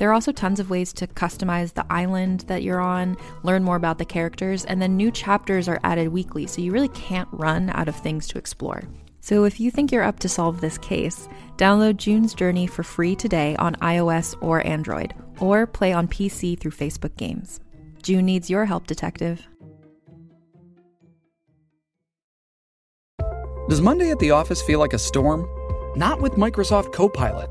There are also tons of ways to customize the island that you're on, learn more about the characters, and then new chapters are added weekly, so you really can't run out of things to explore. So if you think you're up to solve this case, download June's Journey for free today on iOS or Android, or play on PC through Facebook Games. June needs your help, detective. Does Monday at the office feel like a storm? Not with Microsoft Copilot.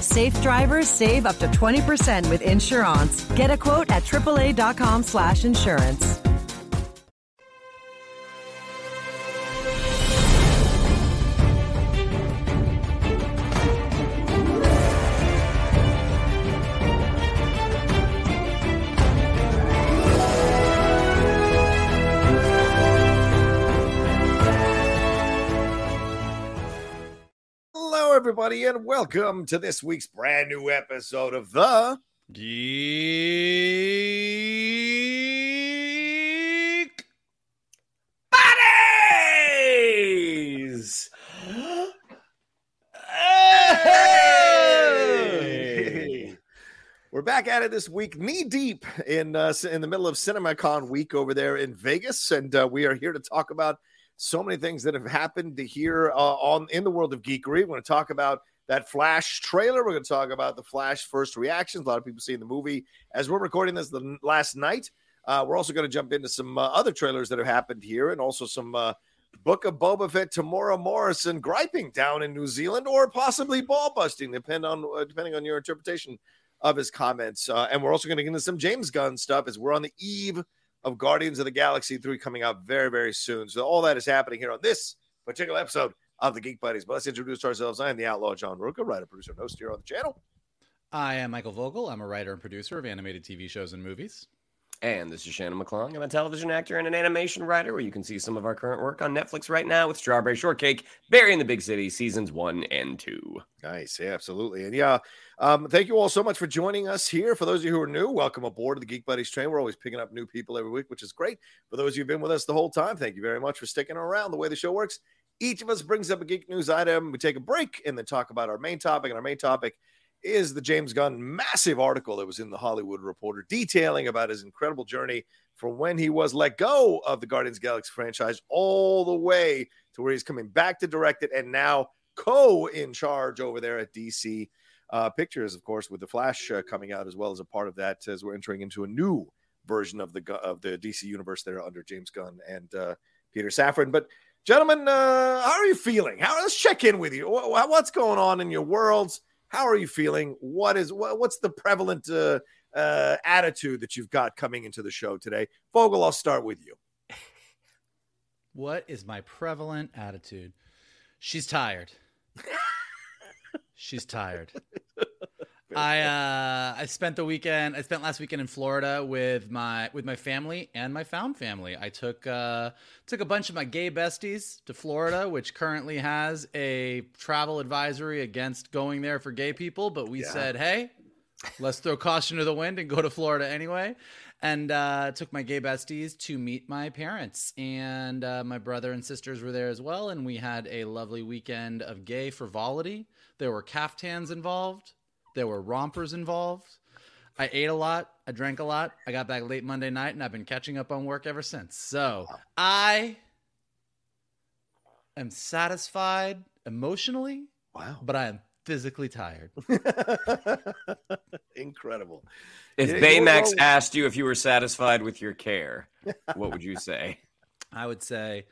Safe drivers save up to 20% with insurance. Get a quote at AAA.com slash insurance. Everybody, and welcome to this week's brand new episode of the Geek Buddies. Hey! We're back at it this week, knee deep in uh, in the middle of CinemaCon week over there in Vegas, and uh, we are here to talk about so many things that have happened to here uh, on in the world of geekery. We're going to talk about that Flash trailer. We're going to talk about the Flash first reactions. A lot of people seeing the movie as we're recording this the last night. Uh, we're also going to jump into some uh, other trailers that have happened here, and also some uh, Book of Boba Fett, Temuera Morrison griping down in New Zealand, or possibly ball busting, depend on uh, depending on your interpretation of his comments. Uh, and we're also going to get into some James Gunn stuff as we're on the eve of Guardians of the Galaxy 3 coming out very, very soon. So all that is happening here on this particular episode of the Geek Buddies. But let's introduce ourselves. I am the Outlaw John Rocha, writer, producer, and host here on the channel. I am Michael Vogel. I'm a writer and producer of animated TV shows and movies. And this is Shannon McClung. I'm a television actor and an animation writer where you can see some of our current work on Netflix right now with Strawberry Shortcake, Berry in the Big City, seasons one and two. Nice. Yeah, absolutely. And yeah, um, thank you all so much for joining us here. For those of you who are new, welcome aboard the Geek Buddies train. We're always picking up new people every week, which is great. For those of you who've been with us the whole time, thank you very much for sticking around. The way the show works, each of us brings up a geek news item. We take a break and then talk about our main topic. And our main topic is the James Gunn massive article that was in the Hollywood Reporter detailing about his incredible journey from when he was let go of the Guardians Galaxy franchise all the way to where he's coming back to direct it and now co in charge over there at DC uh, Pictures, of course, with the Flash uh, coming out as well as a part of that as we're entering into a new version of the of the DC universe there under James Gunn and uh, Peter Safran. But gentlemen, uh, how are you feeling? How let's check in with you. Wha- What's going on in your worlds? How are you feeling? What is what, what's the prevalent uh, uh, attitude that you've got coming into the show today? Vogel, I'll start with you. What is my prevalent attitude? She's tired. She's tired. I uh I spent the weekend I spent last weekend in Florida with my with my family and my found family. I took uh took a bunch of my gay besties to Florida, which currently has a travel advisory against going there for gay people, but we Yeah. said, "Hey, let's throw caution to the wind and go to Florida anyway." And uh, took my gay besties to meet my parents, and uh, my brother and sisters were there as well. And we had a lovely weekend of gay frivolity. There were caftans involved. There were rompers involved. I ate a lot. I drank a lot. I got back late Monday night, and I've been catching up on work ever since. So I am satisfied emotionally, Wow. but I am physically tired. Incredible. If Yeah, Baymax you're- asked you if you were satisfied with your care, what would you say? I would say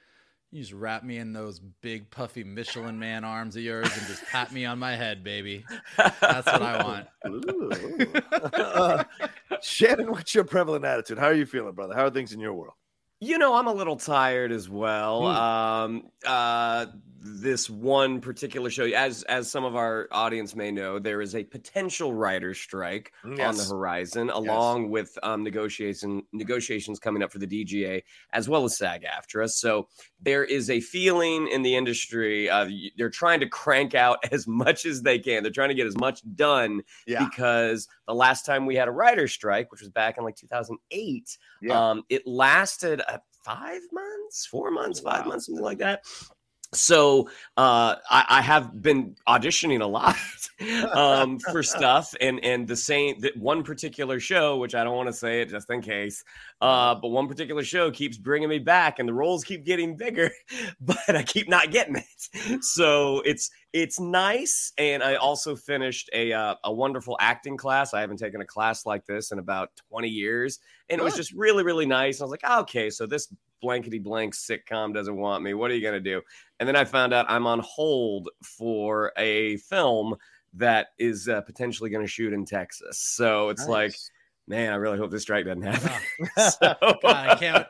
you just wrap me in those big puffy Michelin man arms of yours and just pat me on my head, baby. That's what I want. Uh, Shannon, what's your prevalent attitude? How are you feeling, brother? How are things in your world? You know, I'm a little tired as well. Hmm. Um, uh, this one particular show, as as some of our audience may know, there is a potential writer strike on the horizon, along with um, negotiation negotiations coming up for the DGA as well as SAG-AFTRA. So there is a feeling in the industry. Uh, they're trying to crank out as much as they can. They're trying to get as much done Yeah. because the last time we had a writer strike, which was back in like 2008, Yeah. um, it lasted uh, five months, four months, five Wow. months, something like that. So uh, I, I have been auditioning a lot um, for stuff, and and the same that one particular show, which I don't want to say it just in case, uh, but one particular show keeps bringing me back, and the roles keep getting bigger, but I keep not getting it. So it's it's nice, and I also finished a uh, a wonderful acting class. I haven't taken a class like this in about twenty years, and it was just really really nice. I was like, "Ah, okay, so this blankety blank sitcom doesn't want me. What are you gonna do? And then I found out I'm on hold for a film that is uh, potentially going to shoot in Texas. So it's like, man, I really hope this strike doesn't happen. Oh, So- God, I can't.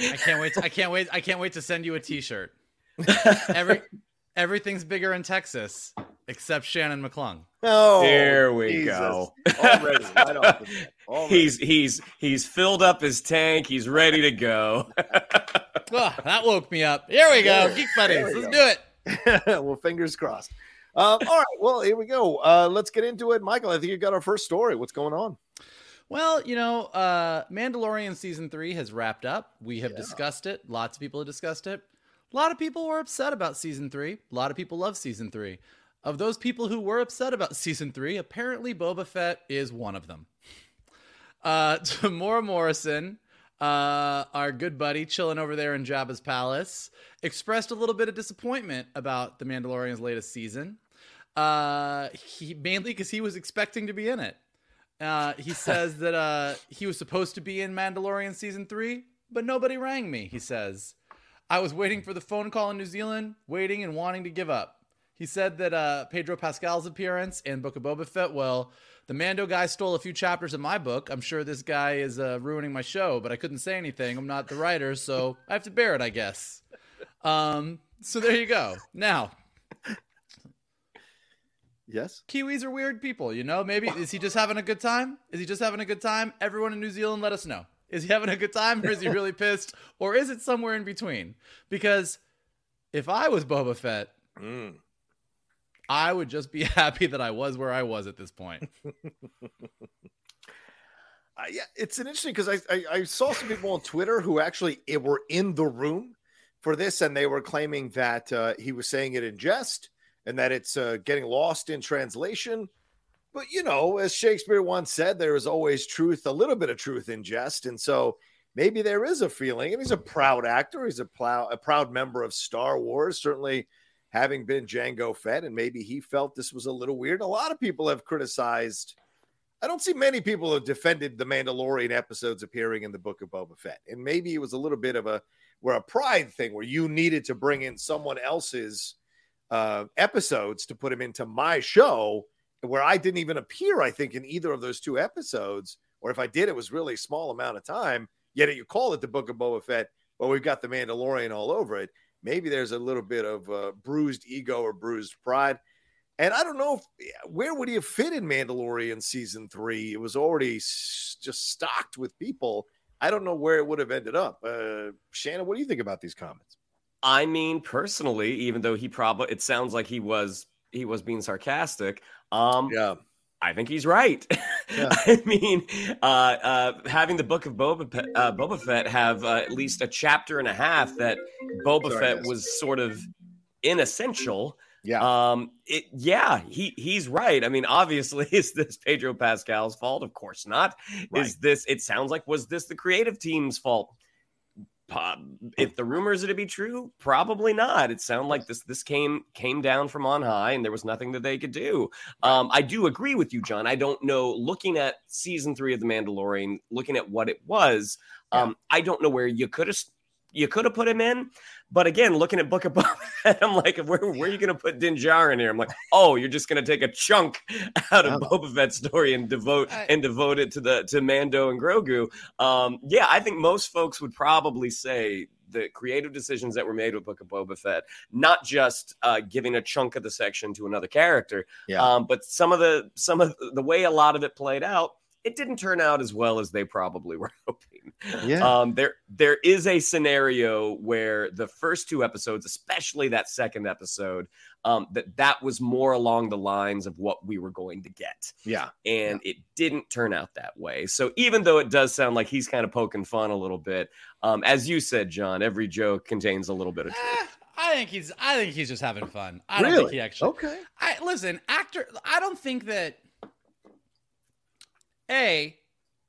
I can't wait. I can't wait. I can't wait to send you a T-shirt. Every everything's bigger in Texas except Shannon McClung. Oh, There we Jesus. go. Already, right off the he's he's he's filled up his tank. He's ready to go. Oh, that woke me up. Here we go, There- Geek Buddies. Let's go. do it. well, fingers crossed. Um, all right. Well, here we go. Uh, let's get into it. Michael, I think you got our first story. What's going on? Well, you know, uh, Mandalorian season three has wrapped up. We have Yeah. discussed it. Lots of people have discussed it. A lot of people were upset about season three. A lot of people love season three. Of those people who were upset about season three, apparently Boba Fett is one of them. Uh, Temuera Morrison, uh, our good buddy chilling over there in Jabba's palace, expressed a little bit of disappointment about the Mandalorian's latest season. Uh, he mainly because he was expecting to be in it. Uh, he says that uh, he was supposed to be in Mandalorian season three, but nobody rang me. He says, I was waiting for the phone call in New Zealand, waiting and wanting to give up. He said that uh, Pedro Pascal's appearance in Book of Boba Fett, well, the Mando guy stole a few chapters of my book. I'm sure this guy is uh, ruining my show, but I couldn't say anything. I'm not the writer, so I have to bear it, I guess. Um, so there you go. Now, Yes. Kiwis are weird people, you know? Maybe is he just having a good time? Is he just having a good time? Everyone in New Zealand, let us know. Is he having a good time or is he really pissed? Or is it somewhere in between? Because if I was Boba Fett, Mm. I would just be happy that I was where I was at this point. Uh, yeah, it's an interesting because I, I I saw some people on Twitter who actually eh, were in the room for this, and they were claiming that uh, he was saying it in jest and that it's uh, getting lost in translation. But you know, as Shakespeare once said, there is always truth, a little bit of truth in jest, and so maybe there is a feeling. And he's a proud actor; he's a, plow, a proud member of Star Wars, certainly having been Jango Fett, and maybe he felt this was a little weird. A lot of people have criticized. I don't see many people have defended the Mandalorian episodes appearing in the Book of Boba Fett, and maybe it was a little bit of a where a pride thing where you needed to bring in someone else's uh, episodes to put him into my show, where I didn't even appear. I think in either of those two episodes, or if I did, it was really a small amount of time. Yet you call it the Book of Boba Fett, but we've got the Mandalorian all over it. Maybe there's a little bit of uh, bruised ego or bruised pride. And I don't know if, where would he have fit in Mandalorian season three. It was already s- just stocked with people. I don't know where it would have ended up. Uh, Shannon, what do you think about these comments? I mean, personally, even though he probably it sounds like he was he was being sarcastic. Um, Yeah, I think he's right. Yeah. I mean, uh, uh, having the book of Boba, uh, Boba Fett have uh, at least a chapter and a half that Boba Sorry, Fett yes. was sort of inessential. yeah, Um, it, yeah, he he's right. I mean, obviously, is this Pedro Pascal's fault? Of course not. Right. Is this? It sounds like was this the creative team's fault? If the rumors are to be true, probably not. It sounded like this this came came down from on high, and there was nothing that they could do. Um, I do agree with you, John. I don't know. Looking at season three of The Mandalorian, looking at what it was, um, I don't know where you could have you could have put him in. But again, looking at Book of Boba Fett, I'm like, where, where are you going to put Din Djarin here? I'm like, oh, you're just going to take a chunk out of Yeah. Boba Fett's story and devote I- and devote it to the to Mando and Grogu. Um, yeah, I think most folks would probably say the creative decisions that were made with Book of Boba Fett, not just uh, giving a chunk of the section to another character, Yeah. um, but some of the some of the way a lot of it played out, it didn't turn out as well as they probably were hoping. yeah. Um, there there is a scenario where the first two episodes, especially that second episode, um, that that was more along the lines of what we were going to get, yeah. and it didn't turn out that way. So even though it does sound like he's kind of poking fun a little bit, um, as you said, John, every joke contains a little bit of truth. Eh, I think he's. I think he's just having fun. I don't think Really? he actually. Okay. I listen, actor. I don't think that. A,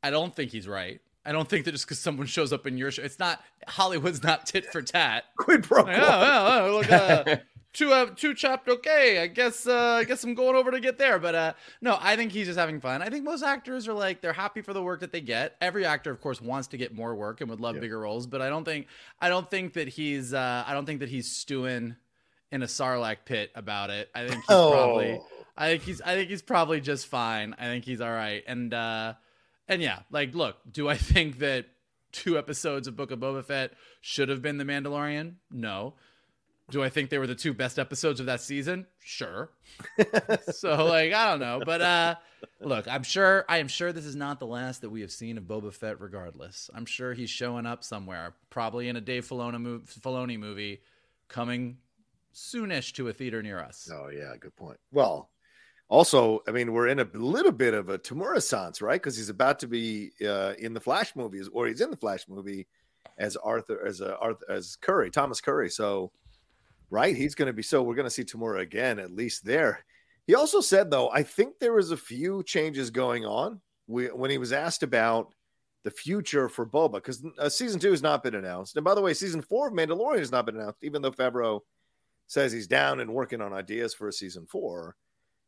I don't think he's right. I don't think that just because someone shows up in your show, it's not Hollywood's not tit for tat. Quid pro quo. oh, oh, oh, look, uh, two uh, two chopped. Okay, I guess uh, I guess I'm going over to get there. But uh, no, I think he's just having fun. I think most actors are like they're happy for the work that they get. Every actor, of course, wants to get more work and would love Yeah. bigger roles. But I don't think I don't think that he's uh, I don't think that he's stewing in a sarlacc pit about it. I think he's probably Oh. I think he's I think he's probably just fine. I think he's all right. And uh and yeah, like look, do I think that two episodes of Book of Boba Fett should have been The Mandalorian? No. Do I think they were the two best episodes of that season? Sure. so like I don't know, but uh look, I'm sure I am sure this is not the last that we have seen of Boba Fett regardless. I'm sure he's showing up somewhere, probably in a Dave Filoni, mov- Filoni movie coming soonish to a theater near us. Oh yeah, good point. Well, also, I mean, we're in a little bit of a Temuera sans, right? Because he's about to be uh, in the Flash movies, or he's in the Flash movie as Arthur, as uh, Arthur, as Curry, Thomas Curry. So, right, he's going to be. So we're going to see Temuera again, at least there. He also said, though, I think there was a few changes going on we, when he was asked about the future for Boba, because uh, season two has not been announced. And by the way, season four of Mandalorian has not been announced, even though Favreau says he's down and working on ideas for a season four.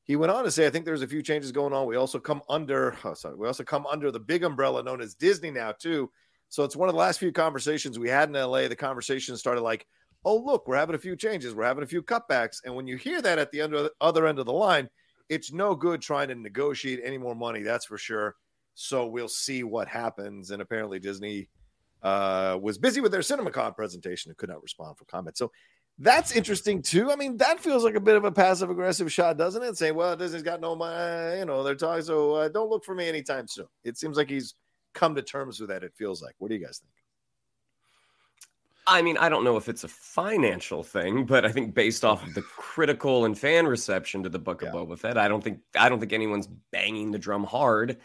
He went on to say, I think there's a few changes going on. We also come under, oh, sorry, we also come under the big umbrella known as Disney now, too. So it's one of the last few conversations we had in LA. The conversation started like, oh, look, we're having a few changes. We're having a few cutbacks. And when you hear that at the under, other end of the line, it's no good trying to negotiate any more money. That's for sure. So we'll see what happens. And apparently Disney uh, was busy with their CinemaCon presentation and could not respond for comment. So that's interesting too. I mean, that feels like a bit of a passive aggressive shot, doesn't it? Saying, well, Disney's got no money, you know, they're talking, so uh, don't look for me anytime soon. It seems like he's come to terms with that. It feels like. What do you guys think? I mean, I don't know if it's a financial thing, but I think based off of the critical and fan reception to the Book of Yeah. Boba Fett, I don't think I don't think anyone's banging the drum hard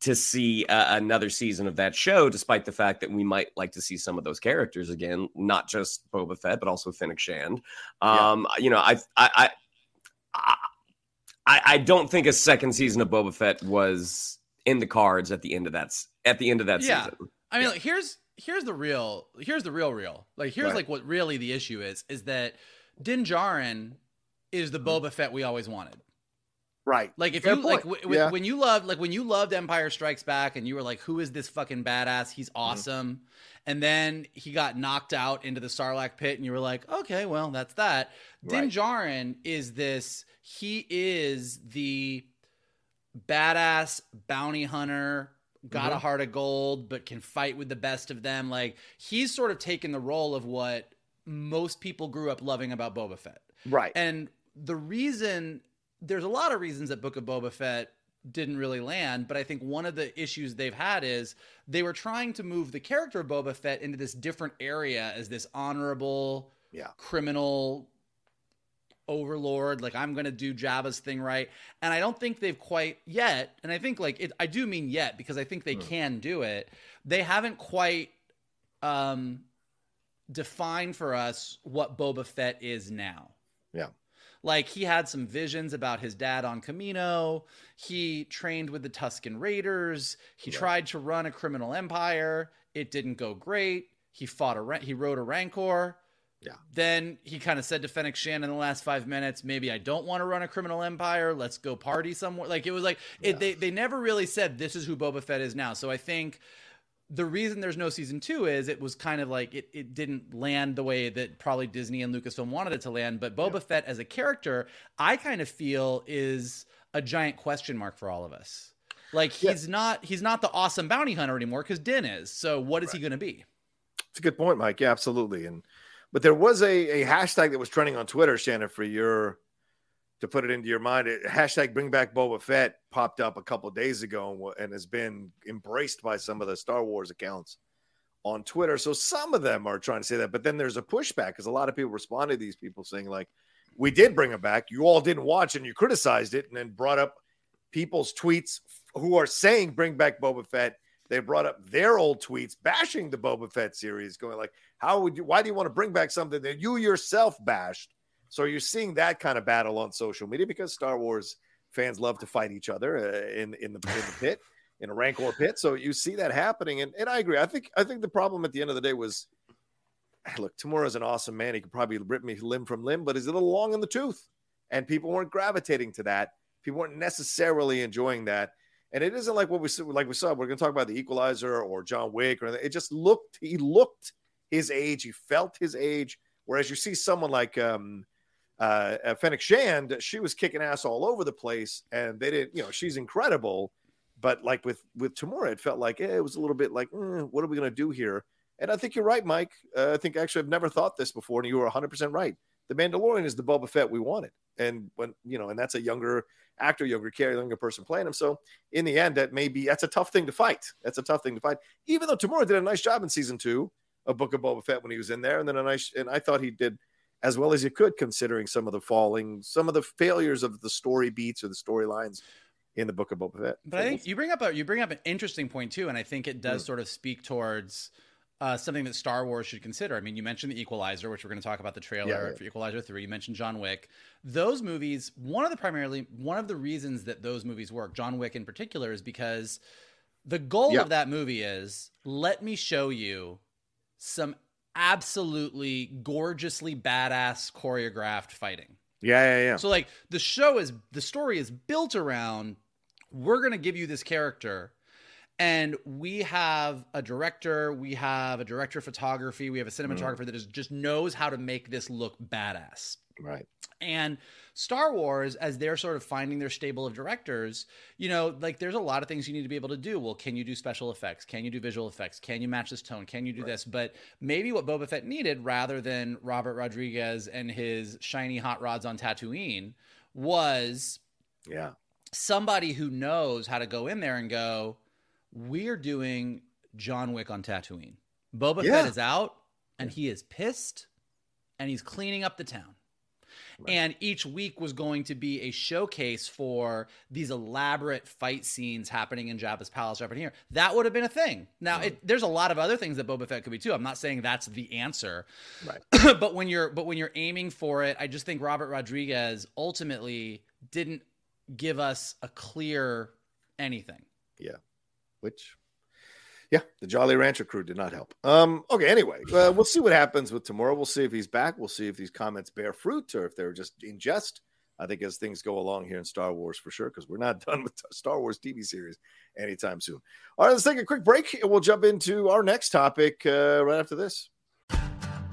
to see uh, another season of that show, despite the fact that we might like to see some of those characters again, not just Boba Fett, but also Fennec Shand. Yeah. Um, You know, I, I, I, I, I don't think a second season of Boba Fett was in the cards at the end of that at the end of that Yeah. season. I mean, like, here's here's the real here's the real real. Like here's Right. like what really the issue is is that Din Djarin is the Boba Fett we always wanted. Right. Like if Fair you like point. w- w- Yeah. when you loved like when you loved Empire Strikes Back and you were like, who is this fucking badass? He's Mm-hmm. awesome. And then he got knocked out into the Sarlacc pit, and you were like, okay, well, that's that. Din Right. Djarin is this. He is the badass bounty hunter. Got Mm-hmm. a heart of gold, but can fight with the best of them. Like he's sort of taken the role of what most people grew up loving about Boba Fett. Right. And the reason there's a lot of reasons that Book of Boba Fett didn't really land, but I think one of the issues they've had is they were trying to move the character of Boba Fett into this different area as this honorable Yeah. criminal overlord like i'm gonna do jabba's thing right and i don't think they've quite yet and i think like it, i do mean yet because i think they can do it they haven't quite um defined for us what boba fett is now Yeah. Like he had some visions about his dad on Kamino. He trained with the Tusken Raiders. He tried to run a criminal empire. It didn't go great. He fought a he rode a rancor. Yeah. Then he kind of said to Fennec Shand in the last five minutes, maybe I don't want to run a criminal empire. Let's go party somewhere. Like it was like it, they they never really said this is who Boba Fett is now. So I think the reason there's no season two is it was kind of like it, it didn't land the way that probably Disney and Lucasfilm wanted it to land. But Boba Fett as a character, I kind of feel is a giant question mark for all of us. Like he's not he's not the awesome bounty hunter anymore because Din is. So what is he going to be? It's a good point, Mike. Yeah, absolutely. And but there was a, a hashtag that was trending on Twitter, Shannon, for your to put it into your mind. It, hashtag Bring Back Boba Fett popped up a couple days ago and, and has been embraced by some of the Star Wars accounts on Twitter. So some of them are trying to say that, but then there's a pushback because a lot of people responded to these people saying like, "We did bring it back. You all didn't watch and you criticized it, and then brought up people's tweets who are saying bring back Boba Fett." They brought up their old tweets bashing the Boba Fett series, going like, "How would you? Why do you want to bring back something that you yourself bashed?" So you're seeing that kind of battle on social media because Star Wars fans love to fight each other uh, in in the, in the pit, in a rancor pit. So you see that happening, and, and I agree. I think I think the problem at the end of the day was, look, Temuera's an awesome man. He could probably rip me limb from limb, but he's a little long in the tooth, and people weren't gravitating to that. People weren't necessarily enjoying that. And it isn't like what we saw, like we saw. We're going to talk about the Equalizer or John Wick, or anything. it just looked. He looked his age. He felt his age. Whereas you see someone like um, uh, uh, Fennec Shand, she was kicking ass all over the place, and they didn't. You know, she's incredible, but like with with Temuera, it felt like eh, it was a little bit like, eh, what are we going to do here? And I think you're right, Mike. Uh, I think actually I've never thought this before, and you were 100 percent right. The Mandalorian is the Boba Fett we wanted, and when you know, and that's a younger actor, younger character, younger person playing him. So in the end, that may be that's a tough thing to fight. That's a tough thing to fight. Even though Temuera did a nice job in season two of Book of Boba Fett when he was in there, and then a nice, and I thought he did as well as you could, considering some of the falling, some of the failures of the story beats or the storylines in the Book of Boba Fett. But I think you bring up a you bring up an interesting point too, and I think it does sort of speak towards uh, something that Star Wars should consider. I mean, you mentioned the Equalizer, which we're going to talk about the trailer Yeah, yeah. for Equalizer three. You mentioned John Wick. Those movies, one of the primarily one of the reasons that those movies work, John Wick in particular, is because the goal Yeah. of that movie is let me show you some absolutely gorgeously badass choreographed fighting. yeah, yeah, yeah. So like the show is the story is built around we're going to give you this character and we have a director, we have a director of photography, we have a cinematographer mm. that is just knows how to make this look badass. Right. And Star Wars, as they're sort of finding their stable of directors, you know, like there's a lot of things you need to be able to do. Well, can you do special effects? Can you do visual effects? Can you match this tone? Can you do this? But maybe what Boba Fett needed, rather than Robert Rodriguez and his shiny hot rods on Tatooine, was Yeah, somebody who knows how to go in there and go, we're doing John Wick on Tatooine. Boba Yeah. Fett is out and he is pissed and he's cleaning up the town. And each week was going to be a showcase for these elaborate fight scenes happening in Jabba's palace in here. That would have been a thing. Now, it, mm-hmm. there's a lot of other things that Boba Fett could be too. I'm not saying that's the answer, Right. but when you're but when you're aiming for it, I just think Robert Rodriguez ultimately didn't give us a clear anything. yeah. Which, yeah, the Jolly Rancher crew did not help. Um. Okay. Anyway, uh, we'll see what happens with Temuera. We'll see if he's back. We'll see if these comments bear fruit or if they're just in jest. I think as things go along here in Star Wars for sure, because we're not done with Star Wars TV series anytime soon. All right, let's take a quick break and we'll jump into our next topic uh, right after this.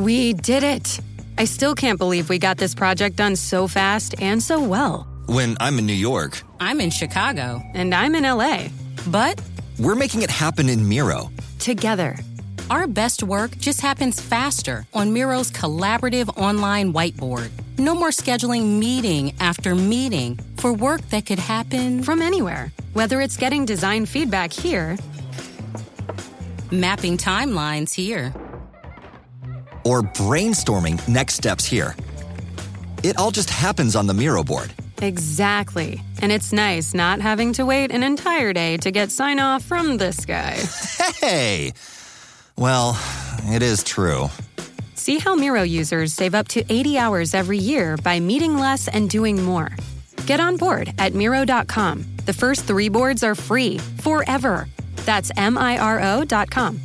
We did it! I still can't believe we got this project done so fast and so well. When I'm in New York, I'm in Chicago. And I'm in LA. But we're making it happen in Miro. together. Our best work just happens faster on Miro's collaborative online whiteboard. No more scheduling meeting after meeting for work that could happen from anywhere. Whether it's getting design feedback here, mapping timelines here, Or brainstorming next steps here. It all just happens on the Miro board. Exactly. And it's nice not having to wait an entire day to get sign off from this guy. Hey! Well, it is true. See how Miro users save up to 80 hours every year by meeting less and doing more. Get on board at Miro.com. The first three boards are free forever. That's M I R O.com.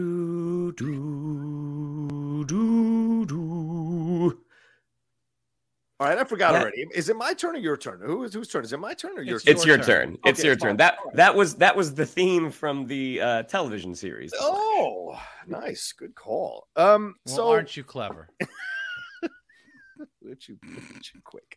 Do, do, do, do. All right, I forgot That- already. Is it my turn or your turn? Who is whose turn? Is it my turn or your turn? It's your turn. It's Okay, your fine. turn. That that was that was the theme from the uh, television series. Oh, nice, good call. Um, Well, so aren't you clever? Would you, would you quick?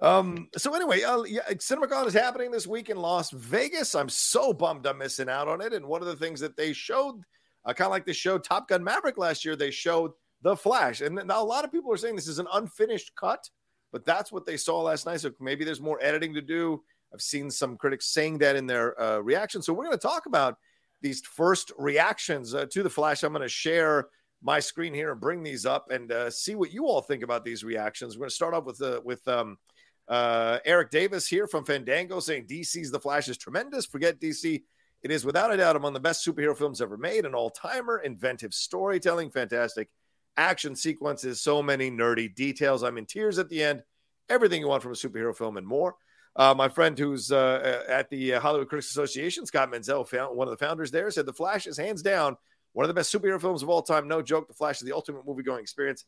Um, so anyway, uh, yeah, CinemaCon is happening this week in Las Vegas. I'm so bummed I'm missing out on it. And one of the things that they showed, uh, kind of like they showed Top Gun Maverick last year, they showed The Flash. And a lot of people are saying this is an unfinished cut, but that's what they saw last night. So maybe there's more editing to do. I've seen some critics saying that in their uh, reaction. So we're going to talk about these first reactions uh, to The Flash. I'm going to share my screen here and bring these up and uh, see what you all think about these reactions. We're going to start off with uh, with um, uh, Eric Davis here from Fandango saying DC's The Flash is tremendous. Forget DC. It is without a doubt among the best superhero films ever made, an all timer, inventive storytelling, fantastic action sequences, so many nerdy details. I'm in tears at the end. Everything you want from a superhero film and more. Uh, my friend who's uh, at the uh, Hollywood Critics Association, Scott Menzel, found, one of the founders there, said The Flash is hands down one of the best superhero films of all time. No joke. The Flash is the ultimate movie going experience.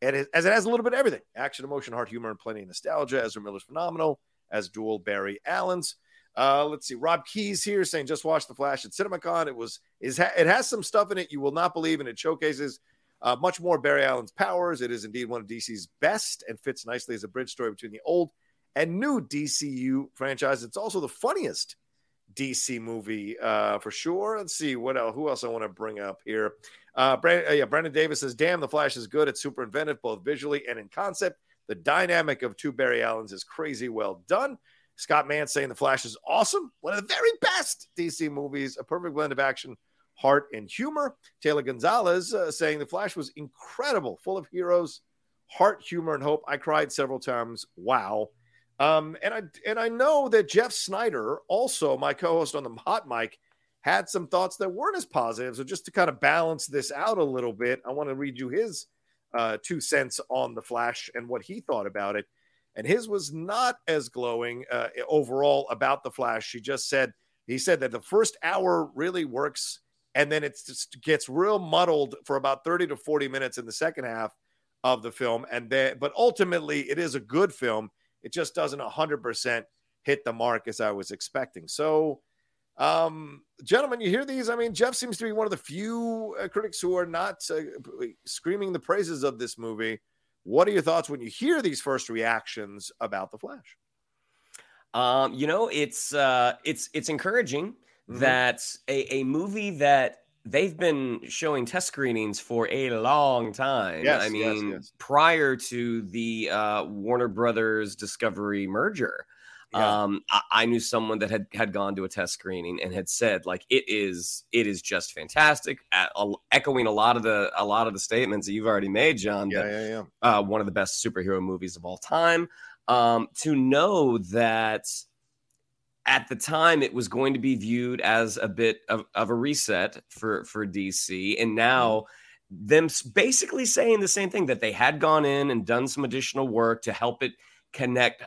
And it, as it has a little bit of everything action, emotion, heart, humor, and plenty of nostalgia. Ezra Miller's phenomenal as dual Barry Allen's. Uh, let's see. Rob Keyes here saying just watch The Flash at CinemaCon. It was is it has some stuff in it you will not believe, and it showcases uh, much more Barry Allen's powers. It is indeed one of DC's best and fits nicely as a bridge story between the old and new DCU franchise. It's also the funniest DC movie uh, for sure. Let's see what else. Who else I want to bring up here? Uh, Brandon, uh, yeah, Brandon Davis says, "Damn, the Flash is good. It's super inventive, both visually and in concept. The dynamic of two Barry Allens is crazy well done." Scott Mann saying the Flash is awesome, one of the very best DC movies, a perfect blend of action, heart, and humor. Taylor Gonzalez uh, saying the Flash was incredible, full of heroes, heart, humor, and hope. I cried several times. Wow. Um, and I and I know that Jeff Sneider, also my co-host on the hot mic, had some thoughts that weren't as positive. So just to kind of balance this out a little bit, I want to read you his uh, two cents on the Flash and what he thought about it. And his was not as glowing uh, overall about the Flash. She just said he said that the first hour really works, and then it just gets real muddled for about thirty to forty minutes in the second half of the film. And then, but ultimately, it is a good film. It just doesn't 100% hit the mark as I was expecting. So, um, gentlemen, you hear these? I mean, Jeff seems to be one of the few uh, critics who are not uh, screaming the praises of this movie. What are your thoughts when you hear these first reactions about the Flash? Um, you know, it's uh, it's it's encouraging Mhm. that a, a movie that they've been showing test screenings for a long time. Yes, I yes, mean, yes. prior to the uh, Warner Brothers Discovery merger. Yeah. Um, I, I knew someone that had had gone to a test screening and had said like it is it is just fantastic, uh, echoing a lot of the a lot of the statements that you've already made, John. Yeah, that yeah, yeah. uh, one of the best superhero movies of all time. Um, to know that at the time it was going to be viewed as a bit of, of a reset for for DC and now them basically saying the same thing that they had gone in and done some additional work to help it connect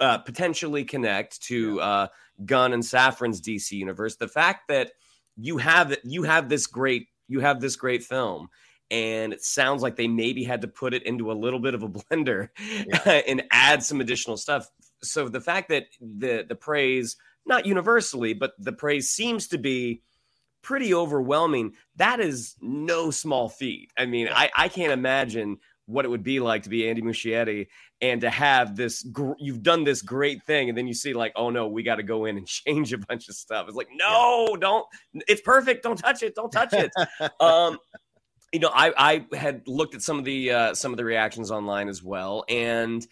uh, potentially connect to uh, Gunn and Safran's DC universe the fact that you have you have this great you have this great film and it sounds like they maybe had to put it into a little bit of a blender and add some additional stuff. So the fact that the the praise not universally but the praise seems to be pretty overwhelming that is no small feat. I mean i i can't imagine what it would be like to be andy muschietti and to have this gr- you've done this great thing and then you see like oh no we got to go in and change a bunch of stuff it's like no don't it's perfect don't touch it don't touch it um you know i i had looked at some of the uh some of the reactions online as well and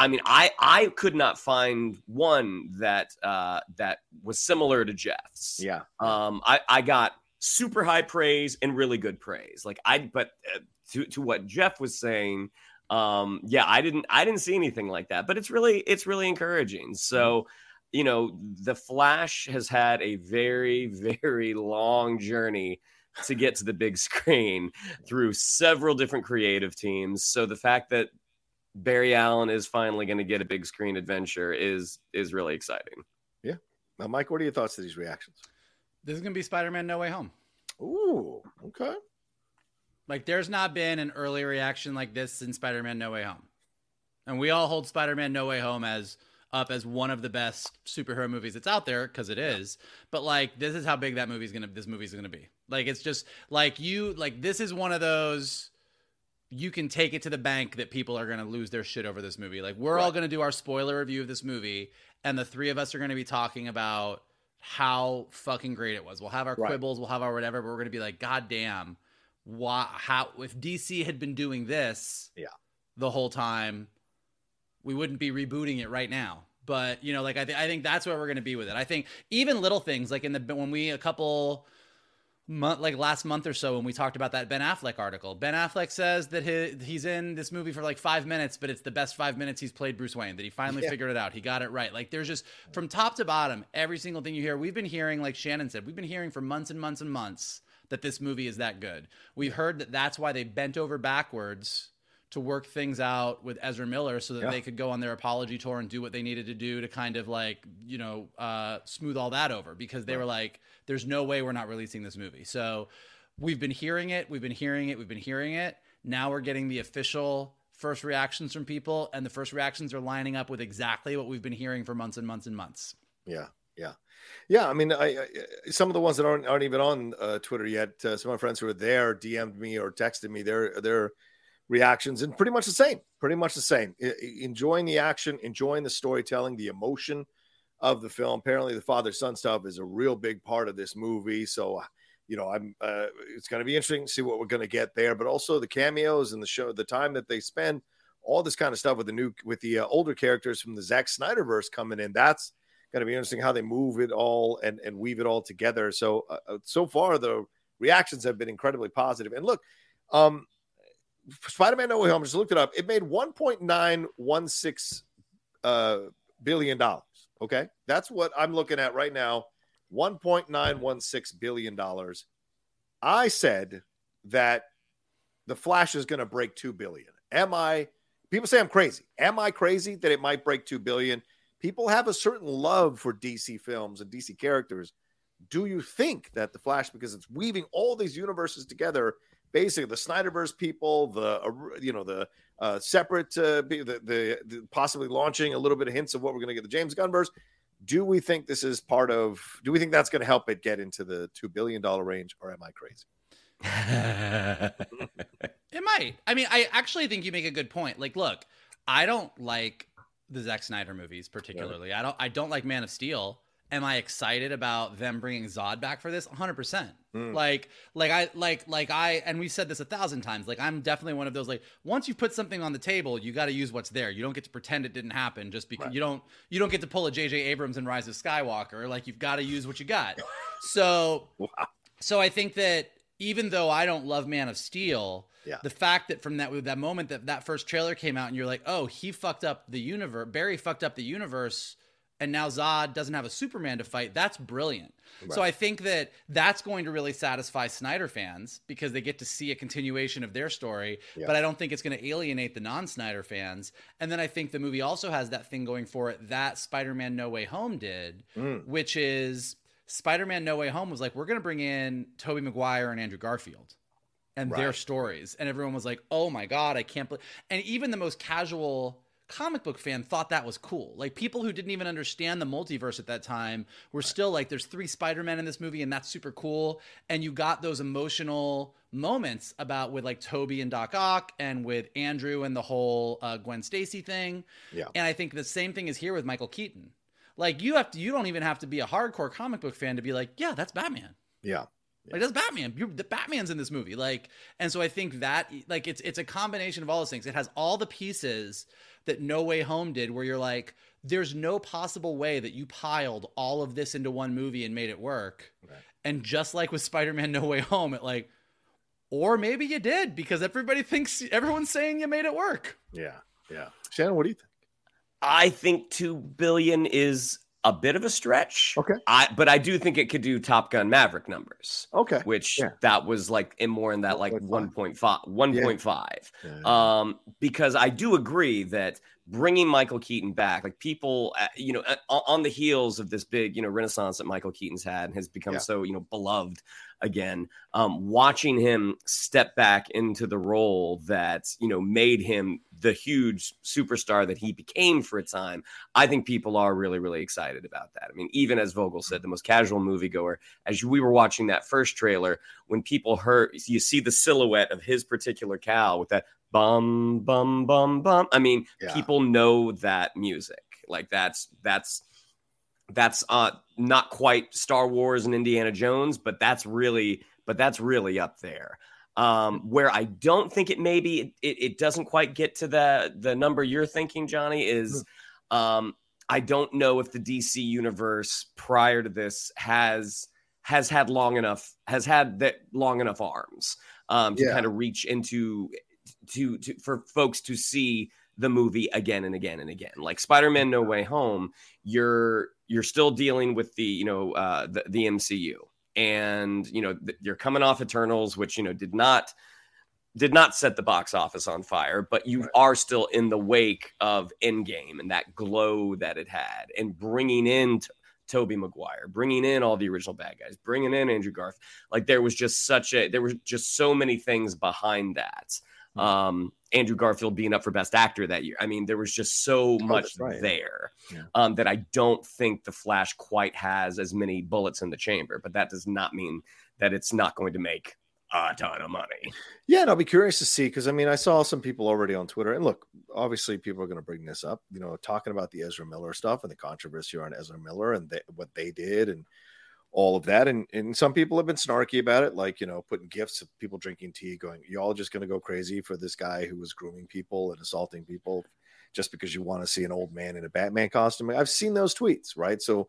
I mean, I I could not find one that uh, that was similar to Jeff's. Yeah. Um, I I got super high praise and really good praise. Like I, but uh, to to what Jeff was saying, um, yeah, I didn't I didn't see anything like that. But it's really it's really encouraging. So. You know, the Flash has had a very, very long journey to get to the big screen through several different creative teams. So the fact that Barry Allen is finally going to get a big screen adventure is is really exciting. Yeah. Now, Mike, what are your thoughts to these reactions? This is gonna be Spider-Man: No Way Home. Ooh, okay. Like, there's not been an early reaction like this in Spider-Man: No Way Home, and we all hold Spider-Man: No Way Home as up as one of the best superhero movies that's out there because it is. But like, this is how big that movie's gonna. This movie's gonna be. Like, it's just like you. Like, this is one of those. You can take it to the bank that people are gonna lose their shit over this movie. Like, we're all gonna do our spoiler review of this movie, and the three of us are gonna be talking about how fucking great it was. We'll have our Right. quibbles, we'll have our whatever, but we're gonna be like, God damn, why how if DC had been doing this Yeah. the whole time, we wouldn't be rebooting it right now. But you know, like I, th- I think that's where we're gonna be with it. I think even little things like in the when we a couple month like last month or so when we talked about that Ben Affleck article. Ben Affleck says that he, he's in this movie for like 5 minutes but it's the best 5 minutes he's played Bruce Wayne that he finally Yeah. figured it out. He got it right. Like there's just from top to bottom every single thing you hear. We've been hearing like Shannon said, we've been hearing for months and months and months that this movie is that good. We've heard that that's why they bent over backwards to work things out with Ezra Miller so that Yeah. they could go on their apology tour and do what they needed to do to kind of like, you know, uh, smooth all that over because they were like, there's no way we're not releasing this movie. So we've been hearing it, we've been hearing it, we've been hearing it. Now we're getting the official first reactions from people, and the first reactions are lining up with exactly what we've been hearing for months and months and months. Yeah, yeah, yeah. I mean, I, I some of the ones that aren't aren't even on uh, Twitter yet. Uh, some of my friends who are there DM'd me or texted me their their reactions, and pretty much the same. Pretty much the same. I- enjoying the action, enjoying the storytelling, the emotion of the film. Apparently, the father son stuff is a real big part of this movie. So, you know, I'm. Uh, it's going to be interesting to see what we're going to get there, but also the cameos and the show, the time that they spend, all this kind of stuff with the new with the uh, older characters from the Zack Snyderverse coming in. That's going to be interesting how they move it all and and weave it all together. So uh, uh, so far the reactions have been incredibly positive. And look, um, Spider-Man: No Way Home just looked it up. It made 1.916 uh, billion dollars. Okay, that's what I'm looking at right now. 1.916 billion dollars. I said that the Flash is going to break two billion. Am I? People say I'm crazy. Am I crazy that it might break two billion? People have a certain love for DC films and DC characters. Do you think that the Flash, because it's weaving all these universes together, basically the Snyderverse people, the uh, you know the uh, separate, uh, the, the, the possibly launching a little bit of hints of what we're going to get the James Gunn verse. Do we think this is part of? Do we think that's going to help it get into the two billion dollar range, or am I crazy? It might. I mean, I actually think you make a good point. Like, look, I don't like the Zack Snyder movies particularly. I don't. I don't like Man of Steel. Am I excited about them bringing Zod back for this? 100. percent Mm. Like, like I like like I and we said this a thousand times. Like, I'm definitely one of those. Like, once you put something on the table, you got to use what's there. You don't get to pretend it didn't happen just because you don't. You don't get to pull a J.J. Abrams and Rise of Skywalker. Like, you've got to use what you got. So, so I think that even though I don't love Man of Steel, Yeah. the fact that from that that moment that that first trailer came out and you're like, oh, he fucked up the universe. Barry fucked up the universe and now Zod doesn't have a Superman to fight. That's brilliant. So I think that that's going to really satisfy Snyder fans because they get to see a continuation of their story. Yeah. But I don't think it's going to alienate the non-Snyder fans. And then I think the movie also has that thing going for it that Spider-Man No Way Home did, Mm. which is Spider-Man No Way Home was like, we're going to bring in Tobey Maguire and Andrew Garfield and their stories. And everyone was like, oh my God, I can't believe. And even the most casual comic book fan thought that was cool. Like people who didn't even understand the multiverse at that time were still like, there's three Spider-Men in this movie and that's super cool. And you got those emotional moments about with like Tobey and Doc Ock and with Andrew and the whole uh, Gwen Stacy thing. Yeah. And I think the same thing is here with Michael Keaton. Like you have to, you don't even have to be a hardcore comic book fan to be like, yeah, that's Batman. Yeah. Like that's Batman. You're, the Batman's in this movie. Like, and so I think that like it's it's a combination of all those things. It has all the pieces that No Way Home did, where you're like, there's no possible way that you piled all of this into one movie and made it work. And just like with Spider-Man No Way Home, it like, or maybe you did because everybody thinks everyone's saying you made it work. Yeah. Yeah. Shannon, what do you think? I think two billion is a bit of a stretch. Okay. I but I do think it could do Top Gun Maverick numbers. Okay. Which Yeah. that was like in more in that like 1.5 1.5. Yeah. Um because I do agree that bringing Michael Keaton back like people uh, you know uh, on the heels of this big you know renaissance that Michael Keaton's had and has become so you know beloved again um watching him step back into the role that you know made him the huge superstar that he became for a time I think people are really, really excited about that. I mean, even as Vogel said, the most casual moviegoer, as we were watching that first trailer, when people heard, you see the silhouette of his particular cow with that bum, bum, bum, bum. I mean, Yeah. people know that music. Like that's, that's, that's uh not quite Star Wars and Indiana Jones, but that's really, but that's really up there. Um, where I don't think it maybe it, it doesn't quite get to the the number you're thinking, Johnny, is um, I don't know if the DC universe prior to this has has had long enough has had that long enough arms um, to Yeah. kind of reach into to to for folks to see the movie again and again and again. Like Spider-Man No Way Home, you're you're still dealing with the you know uh, the, the MCU, and you know th- you're coming off Eternals, which you know did not did not set the box office on fire, but you are still in the wake of Endgame and that glow that it had, and bringing in T- Tobey Maguire, bringing in all the original bad guys, bringing in Andrew Garth. Like there was just such a there were just so many things behind that. Hmm. Um, Andrew Garfield being up for Best Actor that year. I mean, there was just so much Oh, that's right. there Yeah. um, that I don't think the Flash quite has as many bullets in the chamber. But that does not mean that it's not going to make a ton of money. Yeah, and I'll be curious to see because I mean I saw some people already on Twitter, and look, obviously people are going to bring this up, you know, talking about the Ezra Miller stuff and the controversy around Ezra Miller and they, what they did and all of that, and and some people have been snarky about it, like you know, putting gifts of people drinking tea, going, y'all just going to go crazy for this guy who was grooming people and assaulting people just because you want to see an old man in a Batman costume. I've seen those tweets, right? So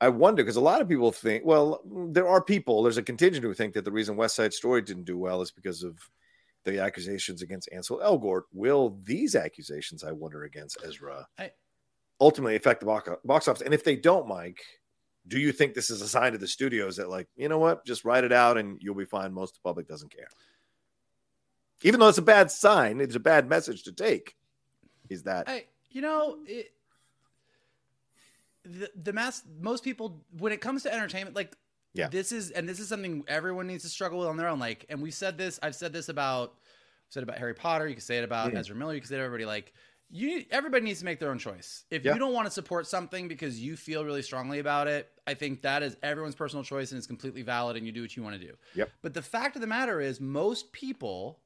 I wonder because a lot of people think, well, mm, there are people, there's a contingent who think that the reason West Side Story didn't do well is because of the accusations against Ansel Elgort. Will these accusations, I wonder, against Ezra I- ultimately affect the box, box office? And if they don't, Mike, do you think this is a sign to the studios that, like, you know what, just write it out and you'll be fine? Most of the public doesn't care. Even though it's a bad sign, it's a bad message to take. Is that I, you know, it, the the mass most people when it comes to entertainment, like Yeah. this is and this is something everyone needs to struggle with on their own. Like, and we said this, I've said this about said about Harry Potter. You can say it about Mhm. Ezra Miller. You can say it to everybody. Like, you everybody needs to make their own choice. If Yeah. you don't want to support something because you feel really strongly about it, I think that is everyone's personal choice and it's completely valid. And you do what you want to do. Yep. But the fact of the matter is, most people,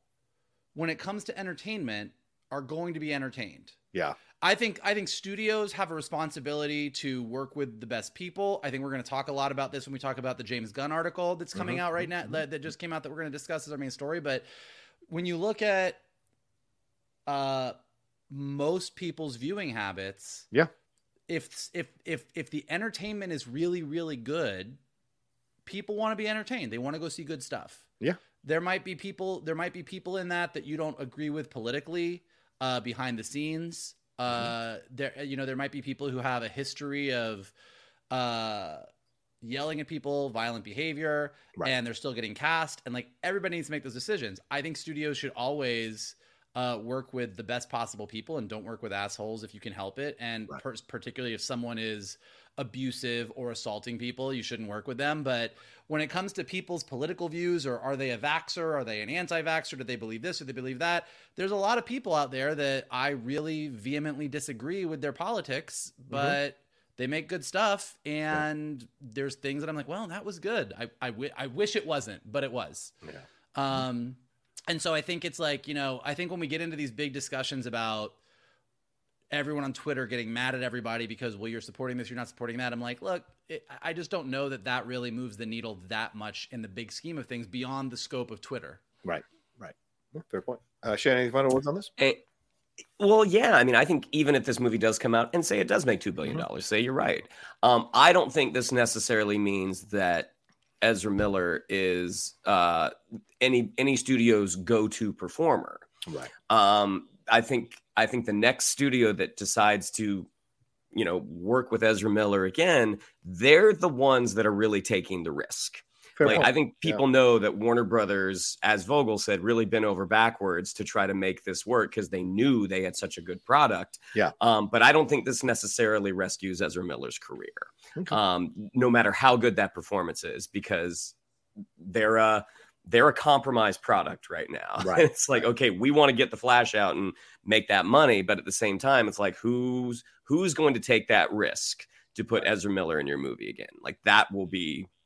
when it comes to entertainment, are going to be entertained. yeah, I think I think studios have a responsibility to work with the best people. I think we're going to talk a lot about this when we talk about the James Gunn article that's coming Mhm, out right now that, that just came out that we're going to discuss as our main story. But when you look at uh, most people's viewing habits, Yeah. if if if if the entertainment is really really good, people want to be entertained. They want to go see good stuff yeah, there might be people there might be people in that that you don't agree with politically uh, behind the scenes Uh, there, you know, there might be people who have a history of uh, yelling at people, violent behavior, Right. and they're still getting cast. And like everybody needs to make those decisions. I think studios should always uh, work with the best possible people and don't work with assholes if you can help it. And Right. per- particularly if someone is abusive or assaulting people, you shouldn't work with them. But when it comes to people's political views, or are they a vaxxer? Are they an anti vaxxer? Do they believe this or they believe that? There's a lot of people out there that I really vehemently disagree with their politics, but they make good stuff. And there's things that I'm like, well, that was good. I, I, wish it wasn't, but it was. Yeah. Um, and so I think it's like, you know, I think when we get into these big discussions about everyone on Twitter getting mad at everybody because, well, you're supporting this, you're not supporting that, I'm like, look, it, I just don't know that that really moves the needle that much in the big scheme of things beyond the scope of Twitter. Right. Right. Yeah, Fair point. Uh, Shannon, any final words on this? Eh, well, yeah. I mean, I think even if this movie does come out and say it does make $2 billion, Mm-hmm. say you're right. Um, I don't think this necessarily means that Ezra Miller is uh, any any studio's go-to performer. Right. Um, I think I think the next studio that decides to, you know, work with Ezra Miller again, they're the ones that are really taking the risk. Fair like point. I think people know that Warner Brothers, as Vogel said, really bent over backwards to try to make this work because they knew they had such a good product. Yeah. Um, but I don't think this necessarily rescues Ezra Miller's career. Okay. Um, no matter how good that performance is, because they're a they're a compromised product right now. Right. it's like, okay, we want to get the flash out and make that money, but at the same time, it's like who's who's going to take that risk to put Ezra Miller in your movie again? Like that will be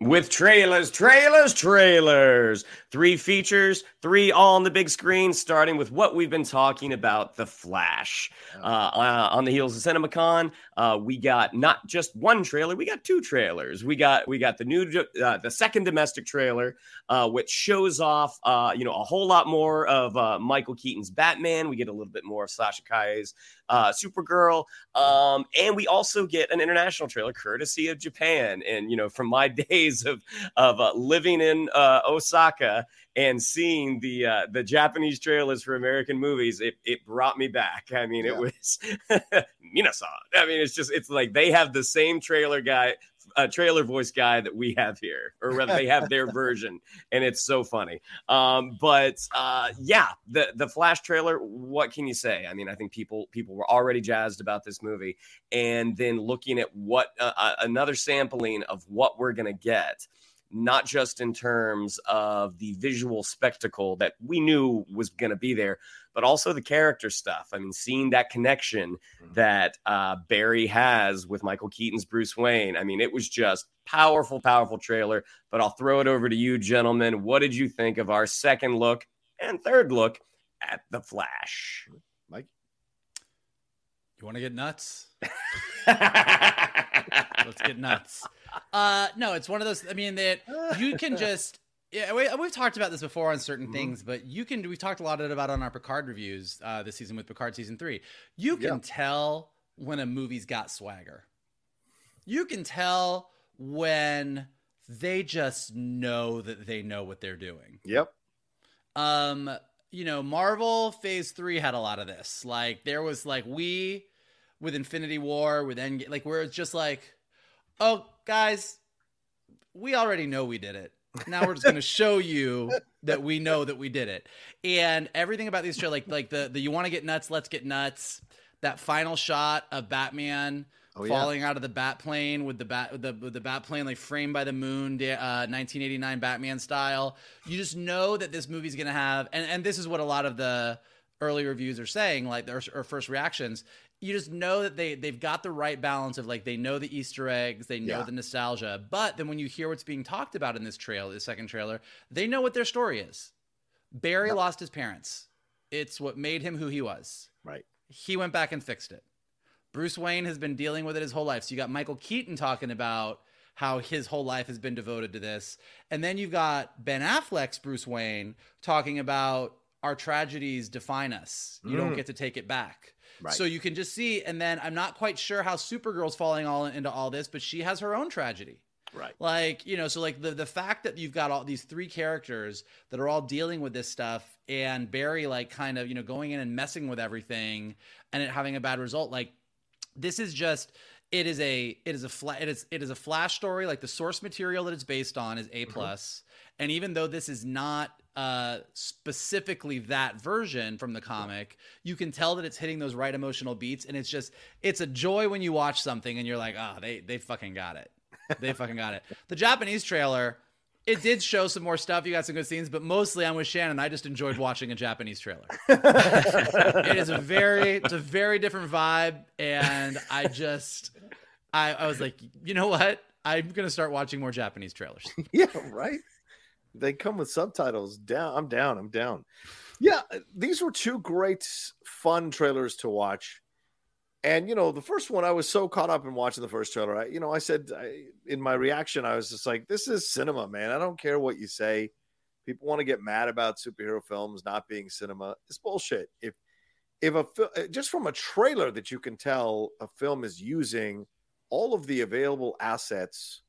With trailers, trailers, trailers. Three features, three all on the big screen, starting with what we've been talking about The Flash. Uh, uh, on the heels of CinemaCon, uh, we got not just one trailer, we got two trailers. We got we got the new uh, the second domestic trailer, uh, which shows off uh, you know a whole lot more of uh, Michael Keaton's Batman. We get a little bit more of Sasha Calle's uh, Supergirl, um, and we also get an international trailer courtesy of Japan. And you know, from my days of of uh, living in uh, Osaka and seeing the uh, the Japanese trailers for American movies, it it brought me back. I mean, Yeah. it was Minasan. I mean, it's just it's like they have the same trailer guy. A trailer voice guy that we have here, or rather, they have their version, and it's so funny. Um, but uh, yeah, the the Flash trailer. What can you say? I mean, I think people people were already jazzed about this movie, and then looking at what uh, uh, another sampling of what we're gonna get, not just in terms of the visual spectacle that we knew was gonna be there, but also the character stuff. I mean, seeing that connection that uh, Barry has with Michael Keaton's Bruce Wayne. I mean, it was just powerful, powerful trailer. But I'll throw it over to you, gentlemen. What did you think of our second look and third look at the Flash? Mike. You want to get nuts? Let's get nuts. Uh, no, it's one of those. I mean, that you can just. Yeah, we, we've talked about this before on certain things, but you can. We've talked a lot about it on our Picard reviews uh, this season with Picard season three. You can Yeah. tell when a movie's got swagger. You can tell when they just know that they know what they're doing. Yep. Um, you know, Marvel Phase Three had a lot of this. Like there was like we with Infinity War, with End, like where it's just like, oh guys, we already know we did it. Now we're just gonna show you that we know that we did it. And everything about these shows, like like the the you want to get nuts, let's get nuts. That final shot of Batman Oh, yeah. falling out of the bat plane with the bat with the with the bat plane like framed by the moon, uh, 1989 Batman style. You just know that this movie's gonna have, and and this is what a lot of the early reviews are saying, like their or first reactions. You just know that they they've got the right balance of like they know the Easter eggs, they know Yeah. the nostalgia, but then when you hear what's being talked about in this trailer, the second trailer, they know what their story is. Barry lost his parents. It's what made him who he was Right. he went back and fixed it. Bruce Wayne has been dealing with it his whole life. So you got Michael Keaton talking about how his whole life has been devoted to this. And then you've got Ben Affleck's Bruce Wayne talking about our tragedies define us. You don't Mm. get to take it back. Right. So you can just see, and then I'm not quite sure how Supergirl's falling all into all this, but she has her own tragedy. Right. Like, you know, so like the the fact that you've got all these three characters that are all dealing with this stuff and Barry like kind of, you know, going in and messing with everything and it having a bad result, like this is just it is a it is a fla- it is it is a flash story like the source material that it's based on is a plus mm-hmm. and even though this is not uh specifically that version from the comic you can tell that it's hitting those right emotional beats and it's just it's a joy when you watch something and you're like oh they they fucking got it. They fucking got it. The japanese trailer it did show some more stuff. You got some good scenes but mostly i'm with shannon. I just enjoyed watching a japanese trailer. It is a very it's a very different vibe and i just i i was like you know what? I'm gonna start watching more japanese trailers. Yeah, right. They come with subtitles. Down. I'm down. I'm down. Yeah, these were two great, fun trailers to watch. And you know, the first one, I was so caught up in watching the first trailer. I, you know, I said I, in my reaction, I was just like, "This is cinema, man. I don't care what you say. People want to get mad about superhero films not being cinema. It's bullshit. If if a uh, just from a trailer that you can tell a film is using all of the available assets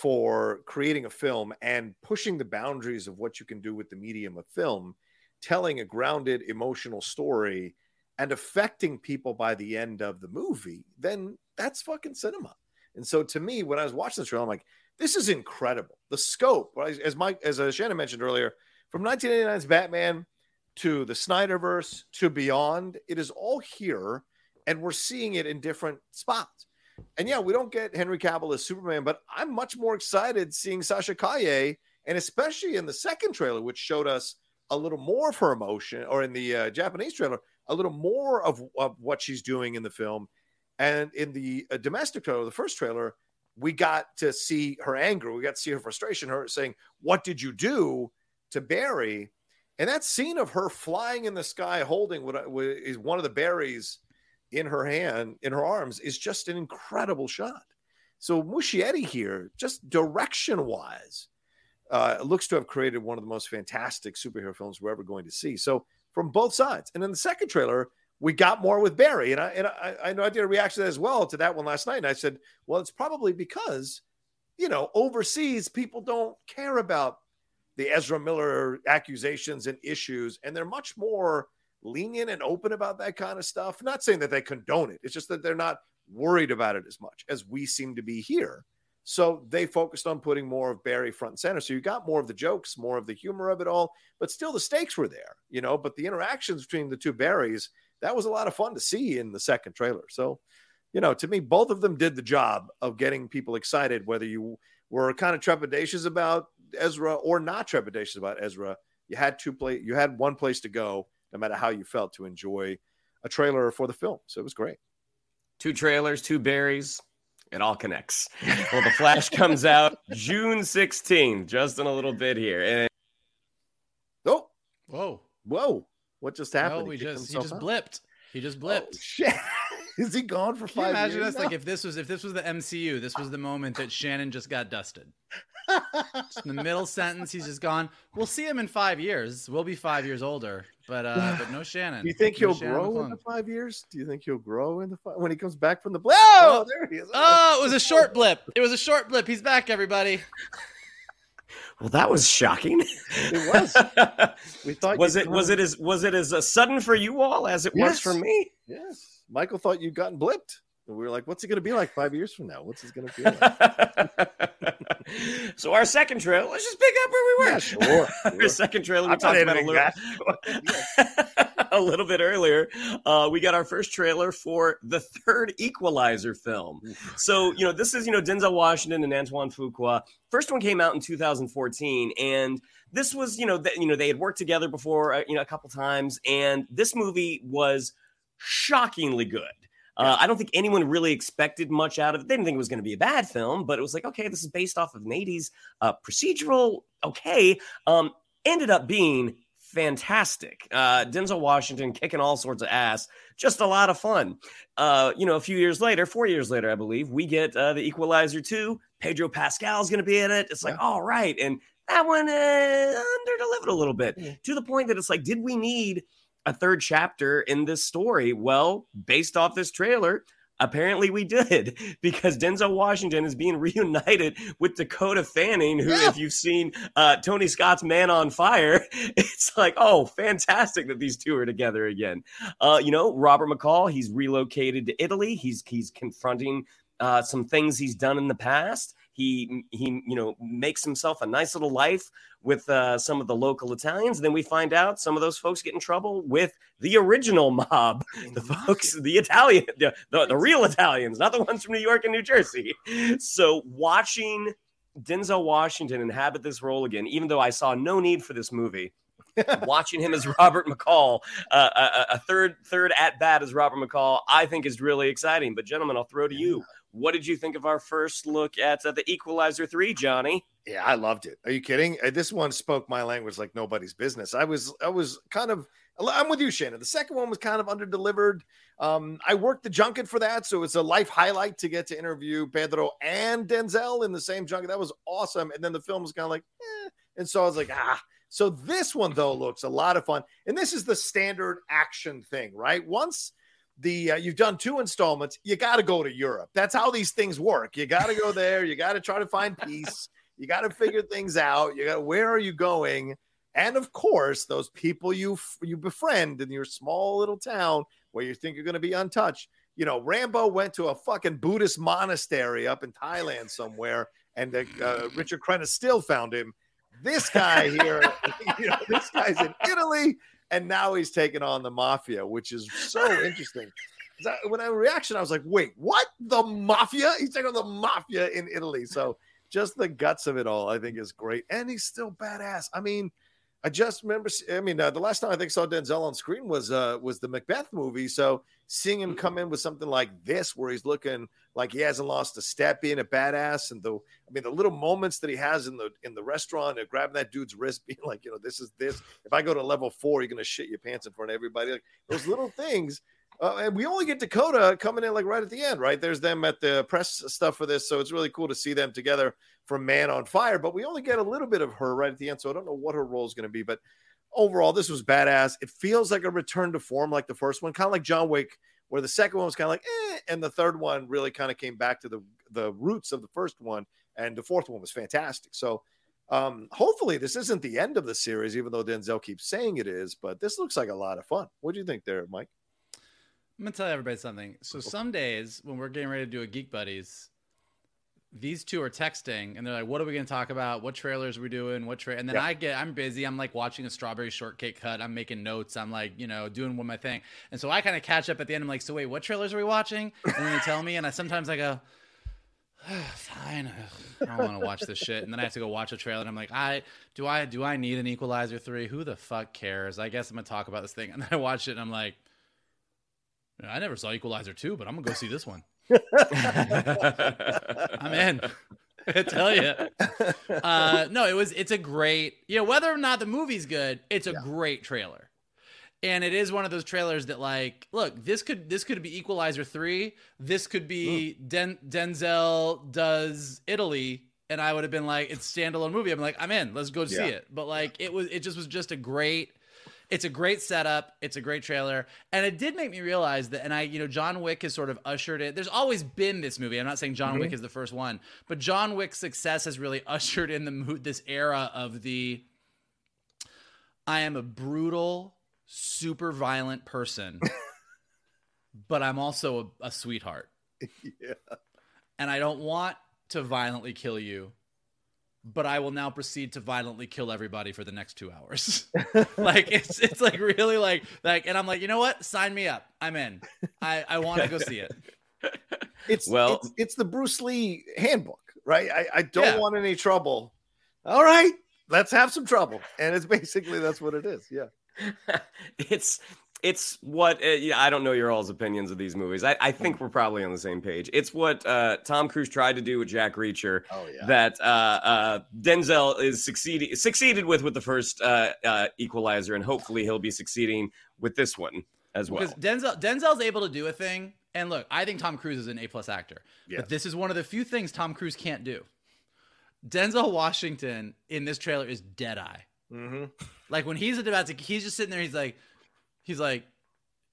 for creating a film and pushing the boundaries of what you can do with the medium of film, telling a grounded emotional story and affecting people by the end of the movie, then that's fucking cinema. And so to me, when I was watching this trailer, I'm like, this is incredible. The scope, as Mike, as Shannon mentioned earlier, from 1989's Batman to the Snyderverse to beyond, it is all here, and we're seeing it in different spots. And yeah, we don't get Henry Cavill as Superman, but I'm much more excited seeing Sasha Calle, and especially in the second trailer, which showed us a little more of her emotion, or in the uh, Japanese trailer, a little more of, of what she's doing in the film. And in the uh, domestic trailer, the first trailer, we got to see her anger. We got to see her frustration, her saying, What did you do to Barry? And that scene of her flying in the sky, holding what what is one of the berries in her hand, in her arms, is just an incredible shot. So Muschietti here, just direction wise, uh, looks to have created one of the most fantastic superhero films we're ever going to see. So from both sides. And in the second trailer, we got more with Barry. And I and I, I know I did a reaction as well to that one last night. And I said, well, it's probably because, you know, overseas people don't care about the Ezra Miller accusations and issues, and they're much more lenient and open about that kind of stuff. Not saying that they condone it, it's just that they're not worried about it as much as we seem to be here. So they focused on putting more of Barry front and center. So you got more of the jokes, more of the humor of it all, but still the stakes were there, you know. But the interactions between the two Barrys, that was a lot of fun to see in the second trailer. So, you know, to me, both of them did the job of getting people excited, whether you were kind of trepidatious about Ezra or not trepidatious about Ezra. You had two play, you had one place to go, no matter how you felt, to enjoy a trailer for the film. So it was great. Two trailers, two berries. It all connects. Well, the Flash comes out June 16th, just in a little bit here. And Oh, whoa, whoa! What just happened? no, he just he just out? blipped he just oh, blipped Oh, shit! Is he gone for Can you five imagine years? us like if this was if this was the MCU, this was the moment that Shannon just got dusted. Just in the middle sentence, he's just gone. We'll see him in five years. We'll be five years older, but uh, but no Shannon. Do you think No he'll Shannon grow in McClung. the five years? Do you think he'll grow in the five when he comes back from the blip? Oh, there he is. Oh, it was a short blip. It was a short blip. He's back, everybody. well, that was shocking. It was. We thought was you'd it was it as was it as uh, sudden for you all as it was for me? Yes. Michael thought you'd gotten blipped. And we were like, what's it going to be like five years from now? What's it going to feel like? so our second trailer, let's just pick up where we were. Yeah, sure, our second trailer, we I'm talked about a little, a little bit earlier. Uh, we got our first trailer for the third Equalizer film. So you know, this is you know Denzel Washington and Antoine Fuqua. First one came out in 2014, and this was you know that you know they had worked together before uh, you know a couple times, and this movie was shockingly good. Uh, I don't think anyone really expected much out of it. They didn't think it was going to be a bad film, but it was like, okay, this is based off of an 80s uh, procedural. Okay. Um, ended up being fantastic. Uh, Denzel Washington kicking all sorts of ass, just a lot of fun. Uh, you know, a few years later, four years later, I believe, we get uh, the Equalizer 2. Pedro Pascal's going to be in it. It's like, all right. And that one uh, underdelivered a little bit to the point that it's like, did we need a third chapter in this story? Well, based off this trailer, apparently we did because Denzel Washington is being reunited with Dakota Fanning, who, if you've seen uh, Tony Scott's Man on Fire, it's like, oh, fantastic that these two are together again. Uh, you know, Robert McCall, he's relocated to Italy. He's he's confronting uh, some things he's done in the past. He he you know makes himself a nice little life with uh, some of the local Italians. And then we find out some of those folks get in trouble with the original mob, the folks, the Italian, the, the, the real Italians, not the ones from New York and New Jersey. So watching Denzel Washington inhabit this role again, even though I saw no need for this movie. watching him as Robert McCall, uh, a, a third third at bat as Robert McCall, I think is really exciting. But gentlemen, I'll throw to you. What did you think of our first look at uh, the Equalizer three, Johnny? Yeah, I loved it. Are you kidding? Uh, This one spoke my language like nobody's business. I was, I was kind of, I'm with you, Shannon. The second one was kind of underdelivered. Um, I worked the junket for that, so it's a life highlight to get to interview Pedro and Denzel in the same junket. That was awesome. And then the film was kind of like, eh. and so I was like, ah. So this one though looks a lot of fun, and this is the standard action thing, right? Once the uh, you've done two installments, you got to go to Europe. That's how these things work. You got to go there. You got to try to find peace. You got to figure things out. You got where are you going? And of course, those people you you befriend in your small little town where you think you're going to be untouched. You know, Rambo went to a fucking Buddhist monastery up in Thailand somewhere, and uh, uh, Richard Crenna still found him. This guy here, you know, this guy's in Italy, and now he's taking on the mafia, which is so interesting. I- When I reaction, I was like, "Wait, what? The mafia? He's taking on the mafia in Italy." So just the guts of it all, I think, is great, and he's still badass. I mean, I just remember. I mean, uh, the last time I think saw Denzel on screen was uh was the Macbeth movie. So seeing him come in with something like this, where he's looking like he hasn't lost a step, being a badass, and the I mean the little moments that he has in the in the restaurant, and grabbing that dude's wrist, being like, you know, this is this. If I go to level four, you're gonna shit your pants in front of everybody. Like those little things. Uh, and we only get Dakota coming in like right at the end, right? There's them at the press stuff for this, so it's really cool to see them together from Man on Fire. But we only get a little bit of her right at the end, so I don't know what her role is going to be. But overall, this was badass. It feels like a return to form, like the first one, kind of like John Wick, where the second one was kind of like, eh, and the third one really kind of came back to the the roots of the first one, and the fourth one was fantastic. So. Um, hopefully this isn't the end of the series, even though Denzel keeps saying it is, but this looks like a lot of fun. What do you think there, Mike? I'm gonna tell everybody something. So some days when we're getting ready to do a Geek Buddies, these two are texting and they're like, "What are we gonna talk about? What trailers are we doing? What tra-? And then Yeah. I get, I'm busy. I'm like watching a Strawberry Shortcake cut. I'm making notes. I'm like, you know, doing one my thing. And so I kind of catch up at the end. I'm like, so wait, what trailers are we watching? And then they tell me, and I sometimes I go. Ah, fine, ugh, I don't want to watch this shit, and then I have to go watch a trailer, and I'm like, I do I do I need an Equalizer three? Who the fuck cares? I guess I'm gonna talk about this thing, and then I watch it, and I'm like, I never saw Equalizer 2, but I'm gonna go see this one. I'm in. I tell you. Uh, no, it was. It's a great. You know, whether or not the movie's good, it's a great trailer, and it is one of those trailers that, like, look, this could this could be Equalizer three. This could be Den- Denzel does Italy. And I would have been like, it's standalone movie. I'm like, I'm in. Let's go see it. But like, it was, it just was just a great, it's a great setup. It's a great trailer, and it did make me realize that. And I, you know, John Wick has sort of ushered it. There's always been this movie. I'm not saying John Mhm. Wick is the first one, but John Wick's success has really ushered in the this era of the. I am a brutal, super violent person, but I'm also a, a sweetheart, yeah. and I don't want to violently kill you. But I will now proceed to violently kill everybody for the next two hours. like it's it's like really like like and I'm like, you know what? Sign me up. I'm in. I, I want to go see it. It's Well- it's, it's the Bruce Lee handbook, right? I, I don't Yeah. want any trouble. All right, let's have some trouble. And it's basically that's what it is. Yeah. it's it's what uh, yeah, I don't know your all's opinions of these movies. I, I think we're probably on the same page. It's what uh, Tom Cruise tried to do with Jack Reacher. Oh, yeah. That uh, uh, Denzel is succeeding succeeded with with the first uh, uh, Equalizer, and hopefully he'll be succeeding with this one as well. Because Denzel Denzel's able to do a thing, and look, I think Tom Cruise is an A plus actor. Yes. But this is one of the few things Tom Cruise can't do. Denzel Washington in this trailer is dead eye. Mm-hmm. Like when he's about to, he's just sitting there. He's like, he's like,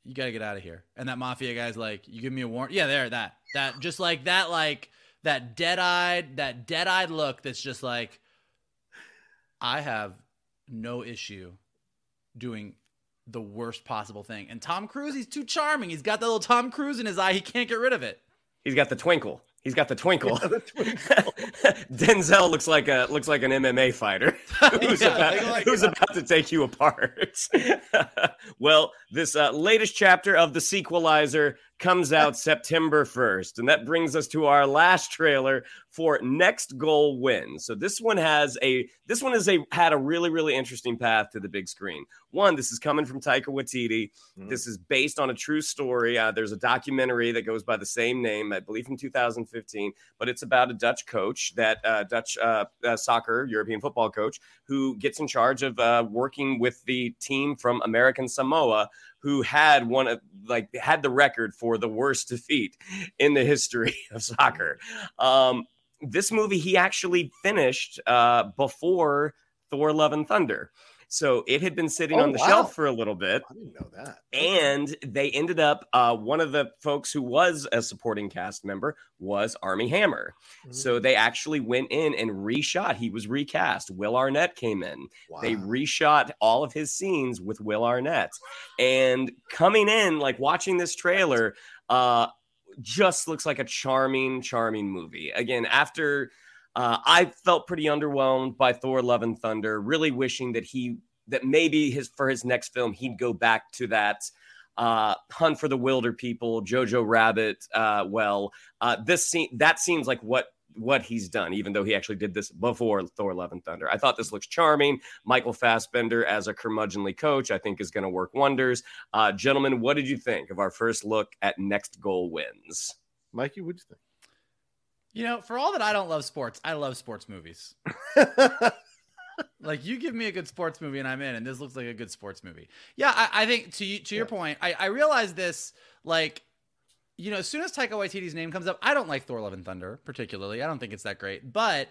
you gotta get out of here. And that mafia guy's like, you give me a warrant. Yeah, there, that, that, just like that, like that dead eyed, that dead eyed look. That's just like, I have no issue doing the worst possible thing. And Tom Cruise, he's too charming. He's got that little Tom Cruise in his eye. He can't get rid of it. He's got the twinkle. He's got the twinkle. Denzel looks like a looks like an MMA fighter who's, Yeah, about, like- who's about to take you apart. well, this uh, latest chapter of the Sequelizer comes out September 1st, and that brings us to our last trailer for Next Goal Win. So this one has a this one is a had a really really interesting path to the big screen. One, this is coming from Taika Waititi. This is based on a true story. Uh, there's a documentary that goes by the same name, I believe, from 2015, but it's about a Dutch coach, that uh, Dutch uh, uh, soccer European football coach, who gets in charge of uh, working with the team from American Samoa, who had one of like had the record for the worst defeat in the history of soccer. Um, this movie he actually finished uh, before Thor: Love and Thunder. So it had been sitting Oh, on the wow. shelf for a little bit. I didn't know that. And they ended up, uh, one of the folks who was a supporting cast member was Armie Hammer. So they actually went in and reshot. He was recast. Will Arnett came in. They reshot all of his scenes with Will Arnett. And coming in, like watching this trailer, uh, just looks like a charming, charming movie. Again, after uh, I felt pretty underwhelmed by Thor: Love and Thunder. Really wishing that he that maybe his for his next film he'd go back to that uh, Hunt for the Wilderpeople, Jojo Rabbit. Uh, well, uh, this se- that seems like what what he's done, even though he actually did this before Thor: Love and Thunder. I thought this looks charming. Michael Fassbender as a curmudgeonly coach, I think, is going to work wonders. Uh, gentlemen, what did you think of our first look at Next Goal Wins? Mikey, what'd you You know, for all that I don't love sports, I love sports movies. like you give me a good sports movie and I'm in, and this looks like a good sports movie. Yeah, I, I think to you, to your point, I, I realize this like. You know, as soon as Taika Waititi's name comes up, I don't like Thor: Love and Thunder particularly. I don't think it's that great, but